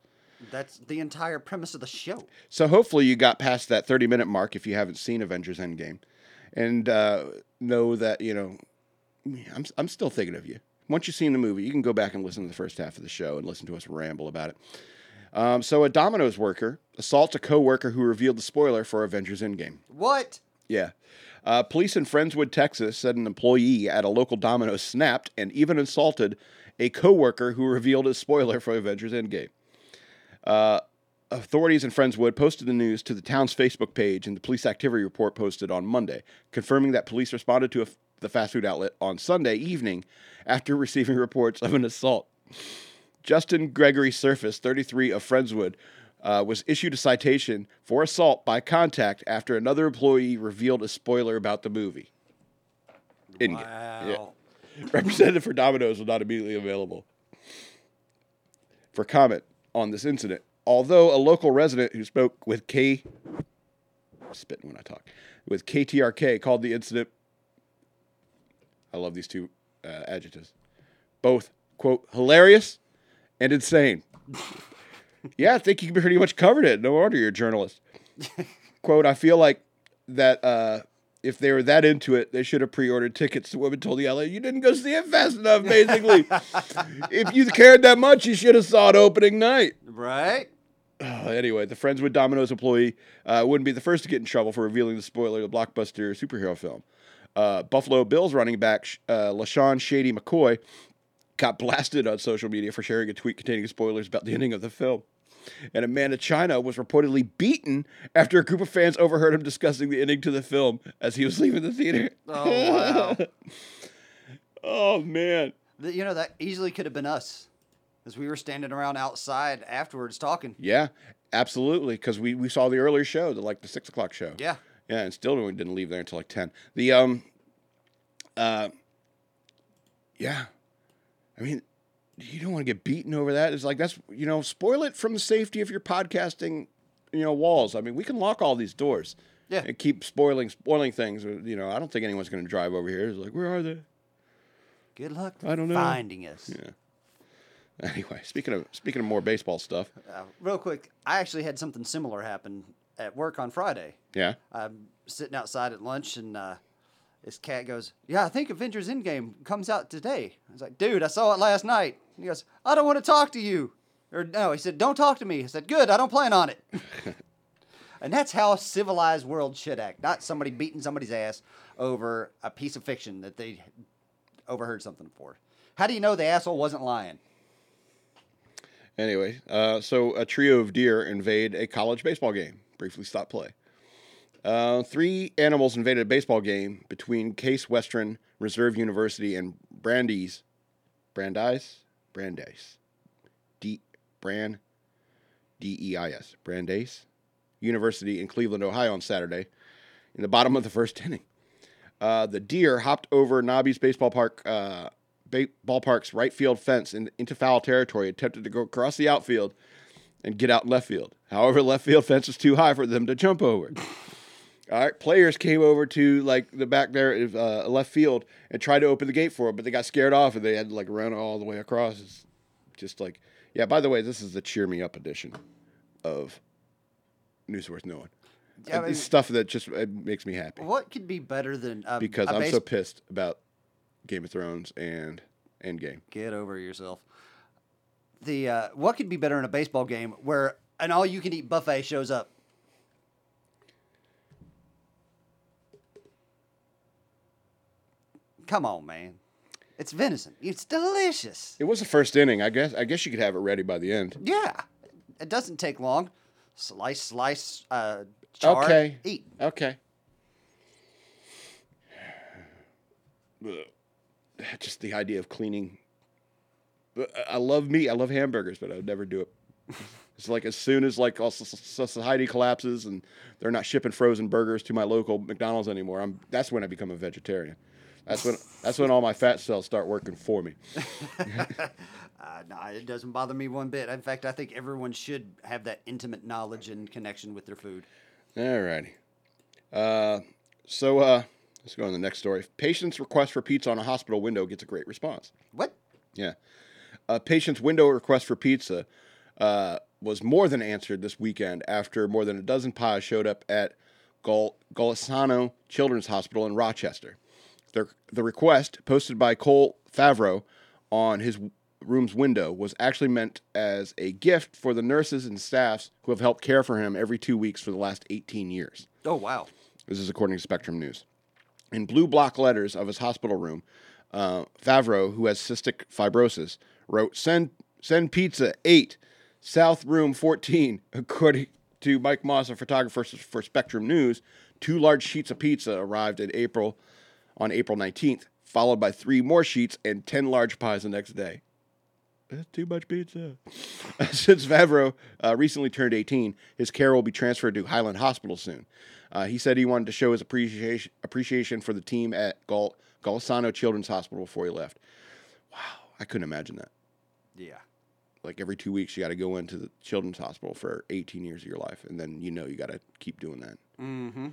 That's the entire premise of the show. So hopefully you got past that 30 minute mark if you haven't seen Avengers Endgame and uh, know that, you know, I'm, I'm still thinking of you. Once you've seen the movie, you can go back and listen to the first half of the show and listen to us ramble about it. Um, so a Domino's worker assaults a coworker who revealed the spoiler for Avengers Endgame. What? Yeah. Uh, police in Friendswood, Texas said an employee at a local Domino's snapped and even assaulted a coworker who revealed a spoiler for Avengers Endgame. Uh, authorities in Friendswood posted the news to the town's Facebook page, and the police activity report posted on Monday, confirming that police responded to a, the fast food outlet on Sunday evening after receiving reports of an assault. Justin Gregory Surface, 33 of Friendswood, uh, was issued a citation for assault by contact after another employee revealed a spoiler about the movie. Wow. Yeah. Representative for Domino's was not immediately available for comment on this incident. Although a local resident who spoke with K spitting when I talk with KTRK called the incident I love these two uh, adjectives. Both quote hilarious and insane. yeah, I think you pretty much covered it. No wonder you're a journalist. quote, I feel like that uh, if they were that into it, they should have pre-ordered tickets. The woman told the LA, "You didn't go see it fast enough." Basically, if you cared that much, you should have saw it opening night. Right? Uh, anyway, the Friendswood Domino's employee uh, wouldn't be the first to get in trouble for revealing the spoiler of the blockbuster superhero film. Uh, Buffalo Bills running back uh, LeSean Shady McCoy got blasted on social media for sharing a tweet containing spoilers about the ending of the film. And a man in China was reportedly beaten after a group of fans overheard him discussing the ending to the film as he was leaving the theater. Oh, wow. oh, man. You know, that easily could have been us. As we were standing around outside afterwards talking. Yeah, absolutely. Because we, we saw the earlier show, the like the six o'clock show. Yeah. Yeah, and still we didn't leave there until like ten. The um, uh, yeah, I mean, you don't want to get beaten over that. It's like that's you know, spoil it from the safety of your podcasting, you know, walls. I mean, we can lock all these doors. Yeah. And keep spoiling spoiling things. You know, I don't think anyone's going to drive over here. It's like, where are they? Good luck I don't know. finding us. Yeah. Anyway, speaking of speaking of more baseball stuff. Uh, real quick, I actually had something similar happen at work on Friday. Yeah. I'm sitting outside at lunch, and uh, this cat goes, "Yeah, I think Avengers Endgame comes out today." I was like, "Dude, I saw it last night." And he goes, "I don't want to talk to you." Or no, he said, "Don't talk to me." I said, "Good, I don't plan on it." and that's how a civilized world should act, not somebody beating somebody's ass over a piece of fiction that they overheard something for. How do you know the asshole wasn't lying? Anyway, uh, so a trio of deer invade a college baseball game. Briefly stop play. Uh, three animals invaded a baseball game between Case Western Reserve University and Brandeis, Brandeis, Brandeis, D Brand, D E I S, Brandeis University in Cleveland, Ohio, on Saturday, in the bottom of the first inning. Uh, the deer hopped over Nobby's baseball park uh, ba- ballpark's right field fence in, into foul territory, attempted to go across the outfield and get out in left field. However, left field fence was too high for them to jump over. All right, players came over to like the back there uh, left field and tried to open the gate for him, but they got scared off and they had to like run all the way across. It's just like, yeah. By the way, this is the cheer me up edition of News Worth Knowing. Yeah, I Uh, mean- it's stuff that just it makes me happy What could be better than um, because I'm base- so pissed about Game of Thrones and Endgame. Get over yourself. The uh, what could be better in a baseball game where an all-you-can-eat buffet shows up? Come on, man. It's venison. It's delicious. It was the first inning. I guess. I guess you could have it ready by the end. Yeah, it doesn't take long. Slice, slice, uh, char, Okay. eat. Okay. Just the idea of cleaning. I- I love meat. I love hamburgers, but I would never do it. It's like as soon as like all soc- soc- society collapses and they're not shipping frozen burgers to my local McDonald's anymore, I'm that's when I become a vegetarian. That's when that's when all my fat cells start working for me. Uh, no, it doesn't bother me one bit. In fact, I think everyone should have that intimate knowledge and connection with their food. All righty. Uh, so uh, let's go on to the next story. Patient's request for pizza on a hospital window gets a great response. What? Yeah. A patient's window request for pizza uh, was more than answered this weekend after more than a dozen pies showed up at Gol- Golisano Children's Hospital in Rochester. The, the request, posted by Cole Favreau on his room's window, was actually meant as a gift for the nurses and staffs who have helped care for him every two weeks for the last 18 years. Oh wow. This is according to Spectrum News. In blue block letters of his hospital room, uh, Favreau, who has cystic fibrosis, wrote, "Send send pizza eight, South Room 14." According to Mike Moss, a photographer for Spectrum News, two large sheets of pizza arrived in April on April 19th, followed by three more sheets and 10 large pies the next day. That's too much pizza. Since Favreau uh, recently turned 18, his care will be transferred to Highland Hospital soon. Uh, he said he wanted to show his appreciation appreciation for the team at Gal- Golisano Children's Hospital before he left. Wow, I couldn't imagine that. Yeah. Like every two weeks, you got to go into the children's hospital for 18 years of your life, and then you know you got to keep doing that. Mm-hmm.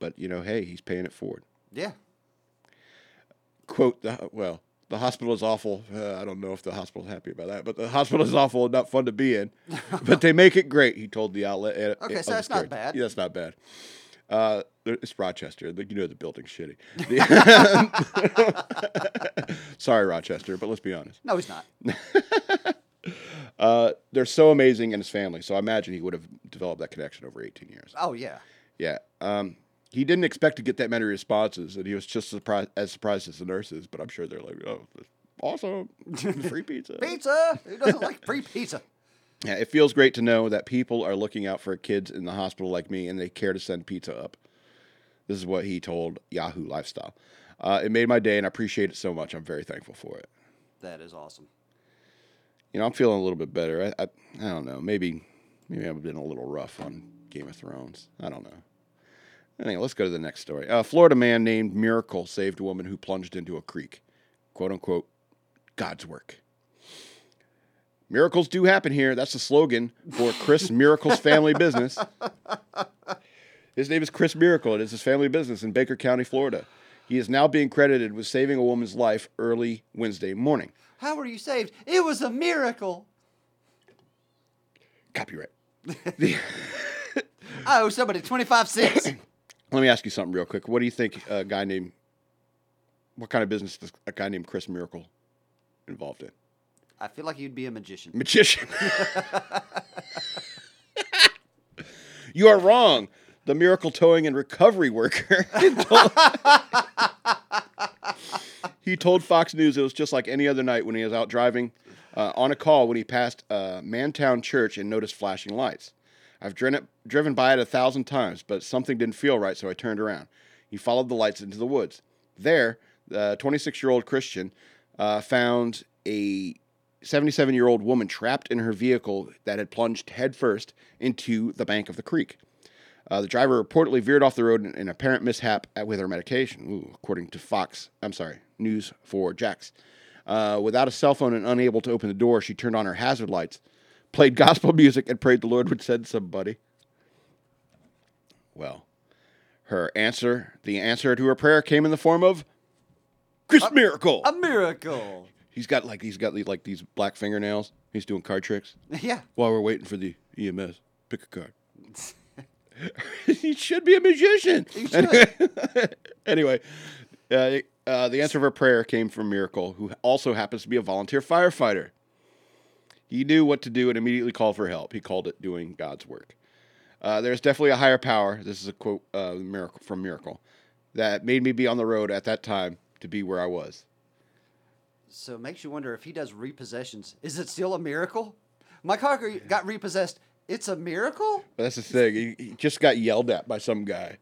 But you know, hey, he's paying it forward. Yeah. quote the well the hospital is awful uh, i don't know if the hospital's happy about that but the hospital is awful and not fun to be in but they make it great he told the outlet Okay, so that's not bad. yeah that's not bad uh, it's rochester you know the building's shitty sorry rochester but let's be honest No, he's not. uh, they're so amazing in his family so i imagine he would have developed that connection over 18 years Oh yeah. yeah um, he didn't expect to get that many responses, and he was just surprised, as surprised as the nurses. But I'm sure they're like, "Oh, awesome, free pizza!" Pizza. Who doesn't like free pizza? Yeah, it feels great to know that people are looking out for kids in the hospital like me, and they care to send pizza up. This is what he told Yahoo Lifestyle. Uh, it made my day, and I appreciate it so much. I'm very thankful for it. That is awesome. You know, I'm feeling a little bit better. I, I, I don't know. Maybe, maybe I've been a little rough on Game of Thrones. I don't know. Anyway, let's go to the next story. A Florida man named Miracle saved a woman who plunged into a creek. "Quote unquote," God's work. Miracles do happen here. That's the slogan for Chris Miracle's family business. His name is Chris Miracle. It is his family business in Baker County, Florida. He is now being credited with saving a woman's life early Wednesday morning. How were you saved? It was a miracle. Copyright. I owe oh, somebody twenty five cents. Let me ask you something real quick. What do you think a guy named what kind of business is a guy named Chris Miracle involved in? I feel like you'd be a magician. Magician. you are wrong. The miracle towing and recovery worker. he told Fox News it was just like any other night when he was out driving uh, on a call when he passed uh, Mantown Church and noticed flashing lights. I've driven, driven by it a thousand times, but something didn't feel right, so I turned around. He followed the lights into the woods. There, the 26 year old Christian uh, found a 77 year old woman trapped in her vehicle that had plunged headfirst into the bank of the creek. Uh, the driver reportedly veered off the road in an apparent mishap at- with her medication. Ooh, according to Fox, I'm sorry, news for Jax. Uh, without a cell phone and unable to open the door, she turned on her hazard lights, played gospel music, and prayed the Lord would send somebody. Well, her answer, the answer to her prayer came in the form of Chris Miracle. A miracle. he's got like he's got these, like these black fingernails. He's doing card tricks yeah. while we're waiting for the EMS. Pick a card. he should be a magician. He should. anyway, uh, uh, the answer of her prayer came from Miracle, who also happens to be a volunteer firefighter. He knew what to do and immediately called for help. He called it doing God's work. Uh, there's definitely a higher power. This is a quote uh, miracle from Miracle that made me be on the road at that time to be where I was. So it makes you wonder if he does repossessions. Is it still a miracle? My car got repossessed. It's a miracle? But that's the thing. He, he just got yelled at by some guy.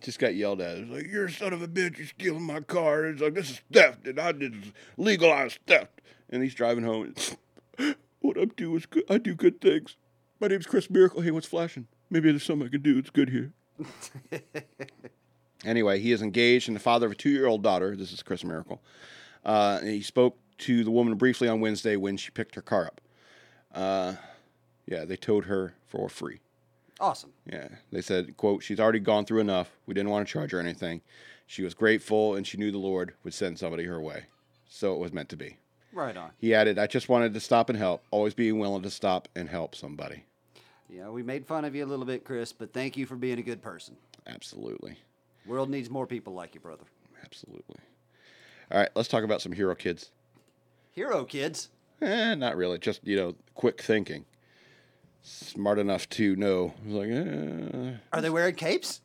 Just got yelled at. It's like, you're a son of a bitch. You're stealing my car. It's like, this is theft. And I did legalized theft. And he's driving home. what I do is good. I do good things. My name's Chris Miracle. Hey, what's flashing? Maybe there's something I can do. It's good here. anyway, he is engaged and the father of a two year old daughter. This is Chris Miracle. Uh, he spoke to the woman briefly on Wednesday when she picked her car up. Uh, yeah, they towed her for free. Awesome. Yeah, they said, "quote She's already gone through enough. We didn't want to charge her anything. She was grateful, and she knew the Lord would send somebody her way. So it was meant to be." Right on. He added, "I just wanted to stop and help. Always being willing to stop and help somebody." Yeah, we made fun of you a little bit, Chris, but thank you for being a good person. Absolutely, World needs more people like you, brother. absolutely. All right, let's talk about some hero kids. Hero kids. Eh, not really. Just you know, quick thinking, smart enough to know. Like, eh, Are they wearing capes?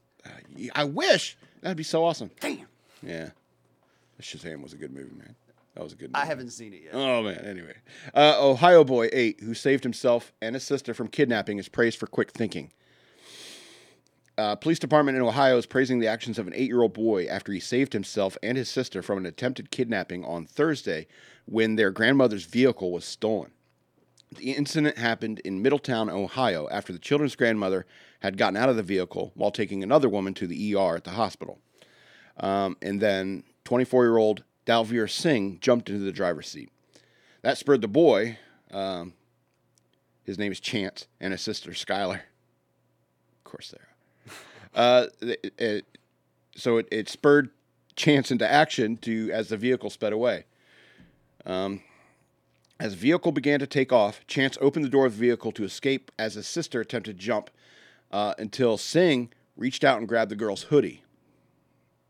I wish that'd be so awesome. Damn. Yeah, Shazam was a good movie, man. That was a good. Movie. I haven't seen it yet. Oh man. Anyway, uh, Ohio boy eight who saved himself and his sister from kidnapping is praised for quick thinking. Uh, police department in Ohio is praising the actions of an eight-year-old boy after he saved himself and his sister from an attempted kidnapping on Thursday, when their grandmother's vehicle was stolen. The incident happened in Middletown, Ohio, after the children's grandmother had gotten out of the vehicle while taking another woman to the ER at the hospital. Um, and then 24 year old Dalveer Singh jumped into the driver's seat. That spurred the boy, um, his name is Chance, and his sister Skylar. Of course, they are. Uh, it, it, so it, it spurred Chance into action to as the vehicle sped away. Um, as the vehicle began to take off, Chance opened the door of the vehicle to escape as his sister attempted to jump uh, until Singh reached out and grabbed the girl's hoodie.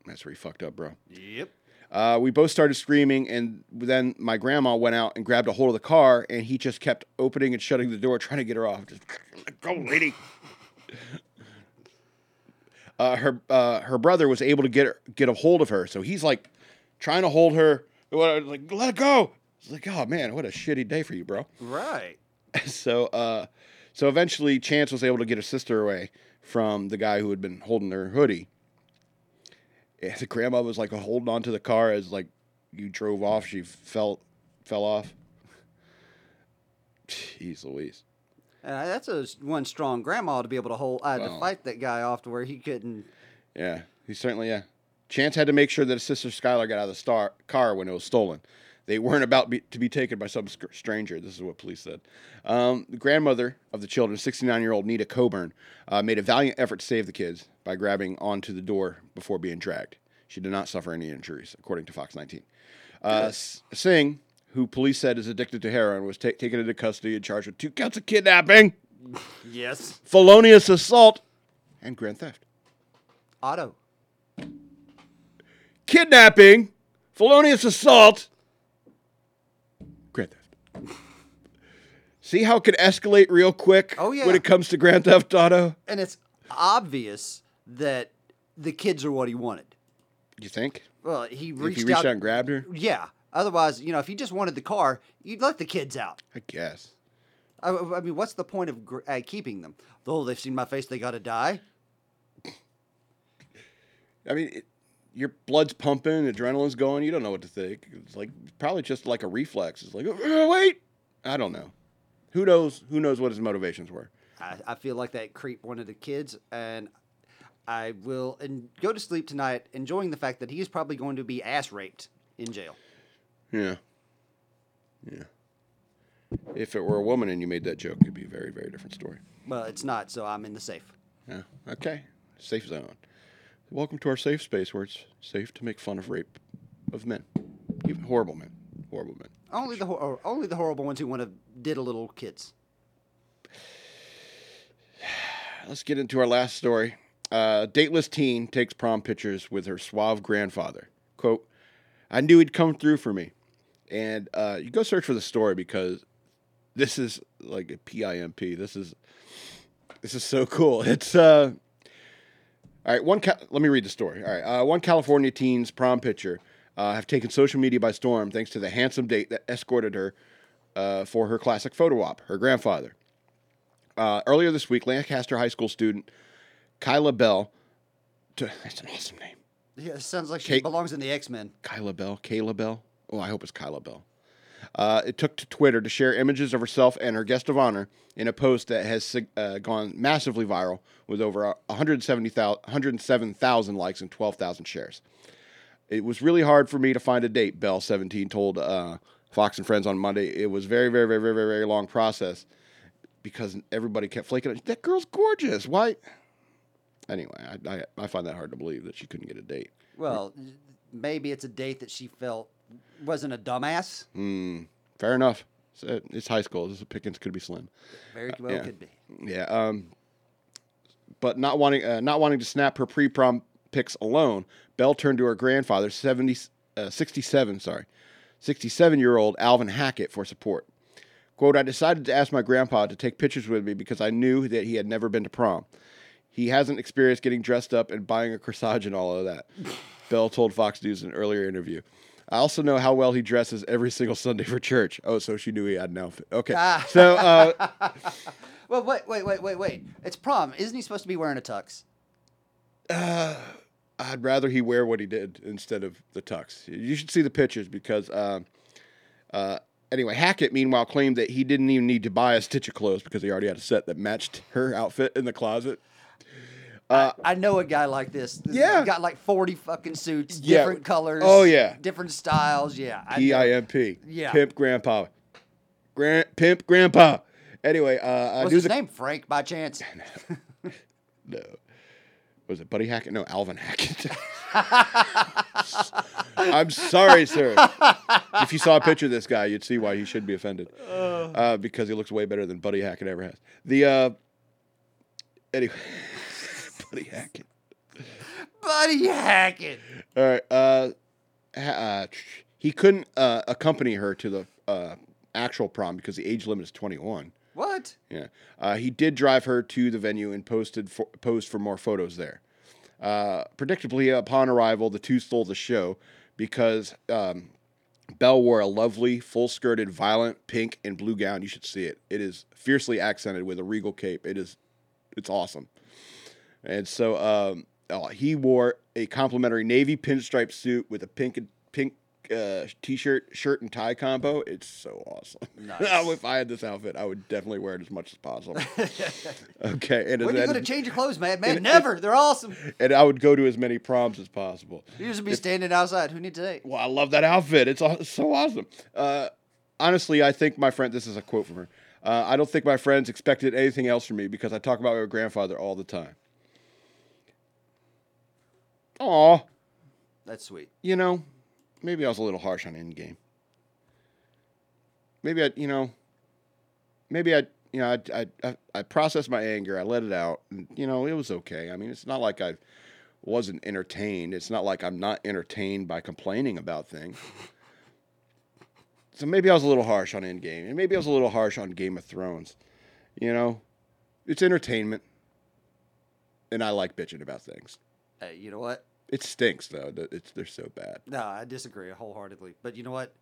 That's where he fucked up, bro. Yep. Uh, we both started screaming, and then my grandma went out and grabbed a hold of the car, and he just kept opening and shutting the door, trying to get her off. Just go, lady. uh, her uh, her brother was able to get her, get a hold of her, so he's like trying to hold her, like let it go. It's like, oh man, what a shitty day for you, bro. Right. so uh, so eventually Chance was able to get her sister away from the guy who had been holding her hoodie. And the grandma was like holding on to the car as like you drove off. She felt fell off. Jeez Louise. Uh, that's a one strong grandma to be able to hold I uh, to fight that guy off to where he couldn't. Yeah, he certainly yeah. Chance had to make sure that his sister Skylar got out of the star- car when it was stolen. They weren't about be- to be taken by some stranger. This is what police said. Um, the grandmother of the children, 69 year old Nita Coburn, uh, made a valiant effort to save the kids by grabbing onto the door before being dragged. She did not suffer any injuries, according to Fox 19. Uh, Singh, who police said is addicted to heroin, was ta- taken into custody and charged with two counts of kidnapping, Yes. felonious assault, and grand theft. Otto. kidnapping, felonious assault. See how it can escalate real quick Oh, yeah. when it comes to Grand Theft Auto? And it's obvious that the kids are what he wanted. You think? Well, he reached, he reached out. out and grabbed her? Yeah. Otherwise, you know, if he just wanted the car, you'd let the kids out. I guess. I, I mean, what's the point of uh, keeping them? Oh, they've seen my face; they got to die. I mean, it, your blood's pumping, adrenaline's going. You don't know what to think. It's like probably just like a reflex. It's like, "Oh, wait, I don't know. Who knows? Who knows what his motivations were? I, I feel like that creep wanted the kids, and I will and go to sleep tonight enjoying the fact that he is probably going to be ass raped in jail. Yeah. Yeah. If it were a woman and you made that joke, it'd be a very, very different story. Well, it's not, so I'm in the safe. Yeah. Okay. Safe zone. Welcome to our safe space where it's safe to make fun of rape of men. Even horrible men. Horrible men. Only the hor- only the horrible ones who want to diddle little kids. Let's get into our last story. Uh, dateless teen takes prom pictures with her suave grandfather. Quote, I knew he'd come through for me. And uh, you go search for the story because this is like a PIMP. This is this is so cool. It's uh all right, one. Ca- let me read the story. All right, uh, one California teen's prom picture uh, have taken social media by storm thanks to the handsome date that escorted her uh, for her classic photo op. Her grandfather. Uh, earlier this week, Lancaster High School student Kyla Bell. To, that's an awesome name. Yeah, it sounds like she belongs in the X Men. Kyla Bell. Kayla Bell. Oh, I hope it's Kyla Bell. Uh, it took to Twitter to share images of herself and her guest of honor in a post that has uh, gone massively viral with over 170,000 107,000 likes and 12,000 shares. It was really hard for me to find a date, Bell 17 told uh, Fox and Friends on Monday. It was very, very, very, very, very, very long process because everybody kept flaking. That girl's gorgeous. Why? Anyway, I, I, I find that hard to believe that she couldn't get a date. Well, maybe it's a date that she felt wasn't a dumbass. Mm, fair enough. It's, it's high school. This Pickens could be slim. Very well yeah. could be. Yeah. Um, but not wanting uh, not wanting to snap her pre-prom pics alone, Bell turned to her grandfather, 70, uh, 67, sorry, 67-year-old Alvin Hackett for support. Quote, I decided to ask my grandpa to take pictures with me because I knew that he had never been to prom. He hasn't experienced getting dressed up and buying a corsage and all of that. Bell told Fox News in an earlier interview. I also know how well he dresses every single Sunday for church. Oh, so she knew he had an outfit. Okay. Ah. So, uh, Well, wait, wait, wait, wait, wait. It's prom. Isn't he supposed to be wearing a tux? Uh, I'd rather he wear what he did instead of the tux. You should see the pictures because, uh, uh, anyway, Hackett meanwhile claimed that he didn't even need to buy a stitch of clothes because he already had a set that matched her outfit in the closet. I know a guy like this. This Yeah. got like forty fucking suits, Yeah. different colors. Oh, yeah. different styles. Yeah, I P. I M P. Yeah. Pimp Grandpa. Grand Pimp Grandpa. Anyway, uh, I What's his the name? Frank, by chance? no. Was it Buddy Hackett? No, Alvin Hackett. I'm sorry, sir. If you saw a picture of this guy, you'd see why he should be offended. Uh, because he looks way better than Buddy Hackett ever has. The uh, anyway, Buddy Hackett. Buddy Hackett. All right. Uh, uh, he couldn't uh, accompany her to the uh, actual prom because the age limit is 21. What? Yeah. Uh, he did drive her to the venue and posted for, posed for more photos there. Uh, predictably, upon arrival, the two stole the show because um, Bell wore a lovely, full skirted, violent pink and blue gown. You should see it. It is fiercely accented with a regal cape. It is, it's awesome. And so um, uh, he wore a complimentary navy pinstripe suit with a pink and pink uh, t-shirt, shirt, and tie combo. It's so awesome. Nice. if I had this outfit, I would definitely wear it as much as possible. okay, and When are you then- gonna change your clothes, man? Man, and- never. They're awesome. and I would go to as many proms as possible. You used to be standing outside. Who needs date? Well, I love that outfit. It's aw- so awesome. Uh, honestly, I think my friend. This is a quote from her. Uh, I don't think my friends expected anything else from me because I talk about my grandfather all the time. Aw, That's sweet. you know, maybe I was a little harsh on Endgame. Maybe I, you know, maybe I, you know, I, I, I, I processed my anger. I let it out, and you know, it was okay. I mean, it's not like I wasn't entertained. It's not like I'm not entertained by complaining about things. so maybe I was a little harsh on Endgame, and maybe I was a little harsh on Game of Thrones. You know, it's entertainment, and I like bitching about things. Hey, you know what? It stinks though. It's they're so bad. No, I disagree wholeheartedly. But you know what?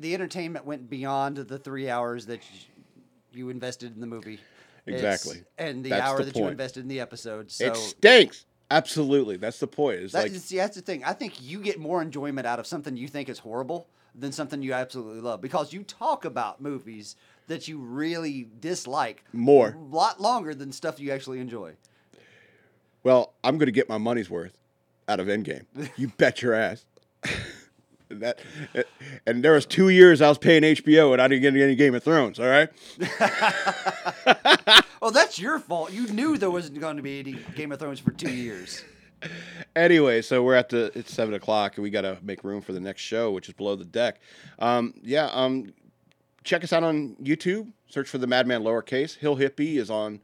The entertainment went beyond the three hours that you invested in the movie. It's- Exactly. and the That's hour the that you invested in the episode. So it stinks. Absolutely, that's the point. It's that, like see, that's the thing. I think you get more enjoyment out of something you think is horrible than something you absolutely love because you talk about movies that you really dislike More. a lot longer than stuff you actually enjoy. Well, I'm going to get my money's worth out of Endgame. You bet your ass. that, and there was two years I was paying HBO and I didn't get any Game of Thrones. All right. Oh, that's your fault. You knew there wasn't going to be any Game of Thrones for two years. anyway, so we're at the it's seven o'clock and we got to make room for the next show, which is below the deck. Um, yeah, um, check us out on YouTube. Search for the Madman Lowercase. Hill Hippie is on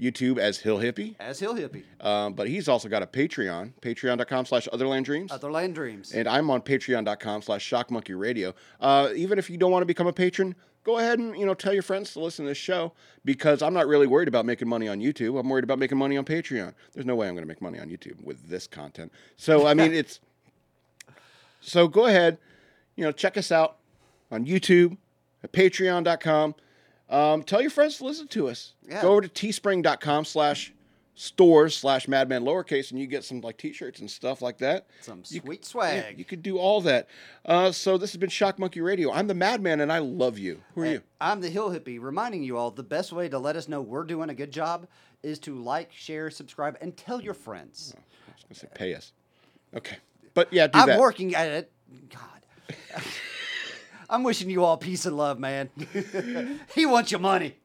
YouTube as Hill Hippie, As Hill Hippie, um, but he's also got a Patreon, Patreon.com/slash Otherland Dreams. Otherland Dreams. and I'm on patreon.com slash shockmonkeyradio. Uh, even if you don't want to become a patron, go ahead and, you know, tell your friends to listen to this show because I'm not really worried about making money on YouTube. I'm worried about making money on Patreon. There's no way I'm going to make money on YouTube with this content. So, I mean, it's, so go ahead, you know, check us out on YouTube at patreon.com. Um, tell your friends to listen to us. Yeah. Go over to teespring.com slash stores slash madman lowercase and you get some like t-shirts and stuff like that. Some You sweet yeah, swag. you could do all that. Uh, so this has been Shock Monkey Radio. I'm the Madman, and I love you. Who are And you? I'm the Hill Hippie, reminding you all the best way to let us know we're doing a good job is to like, share, subscribe, and tell your friends. I was gonna say pay us. Okay, but yeah, do I'm that. working at it. God. I'm wishing you all peace and love, man. he wants your money.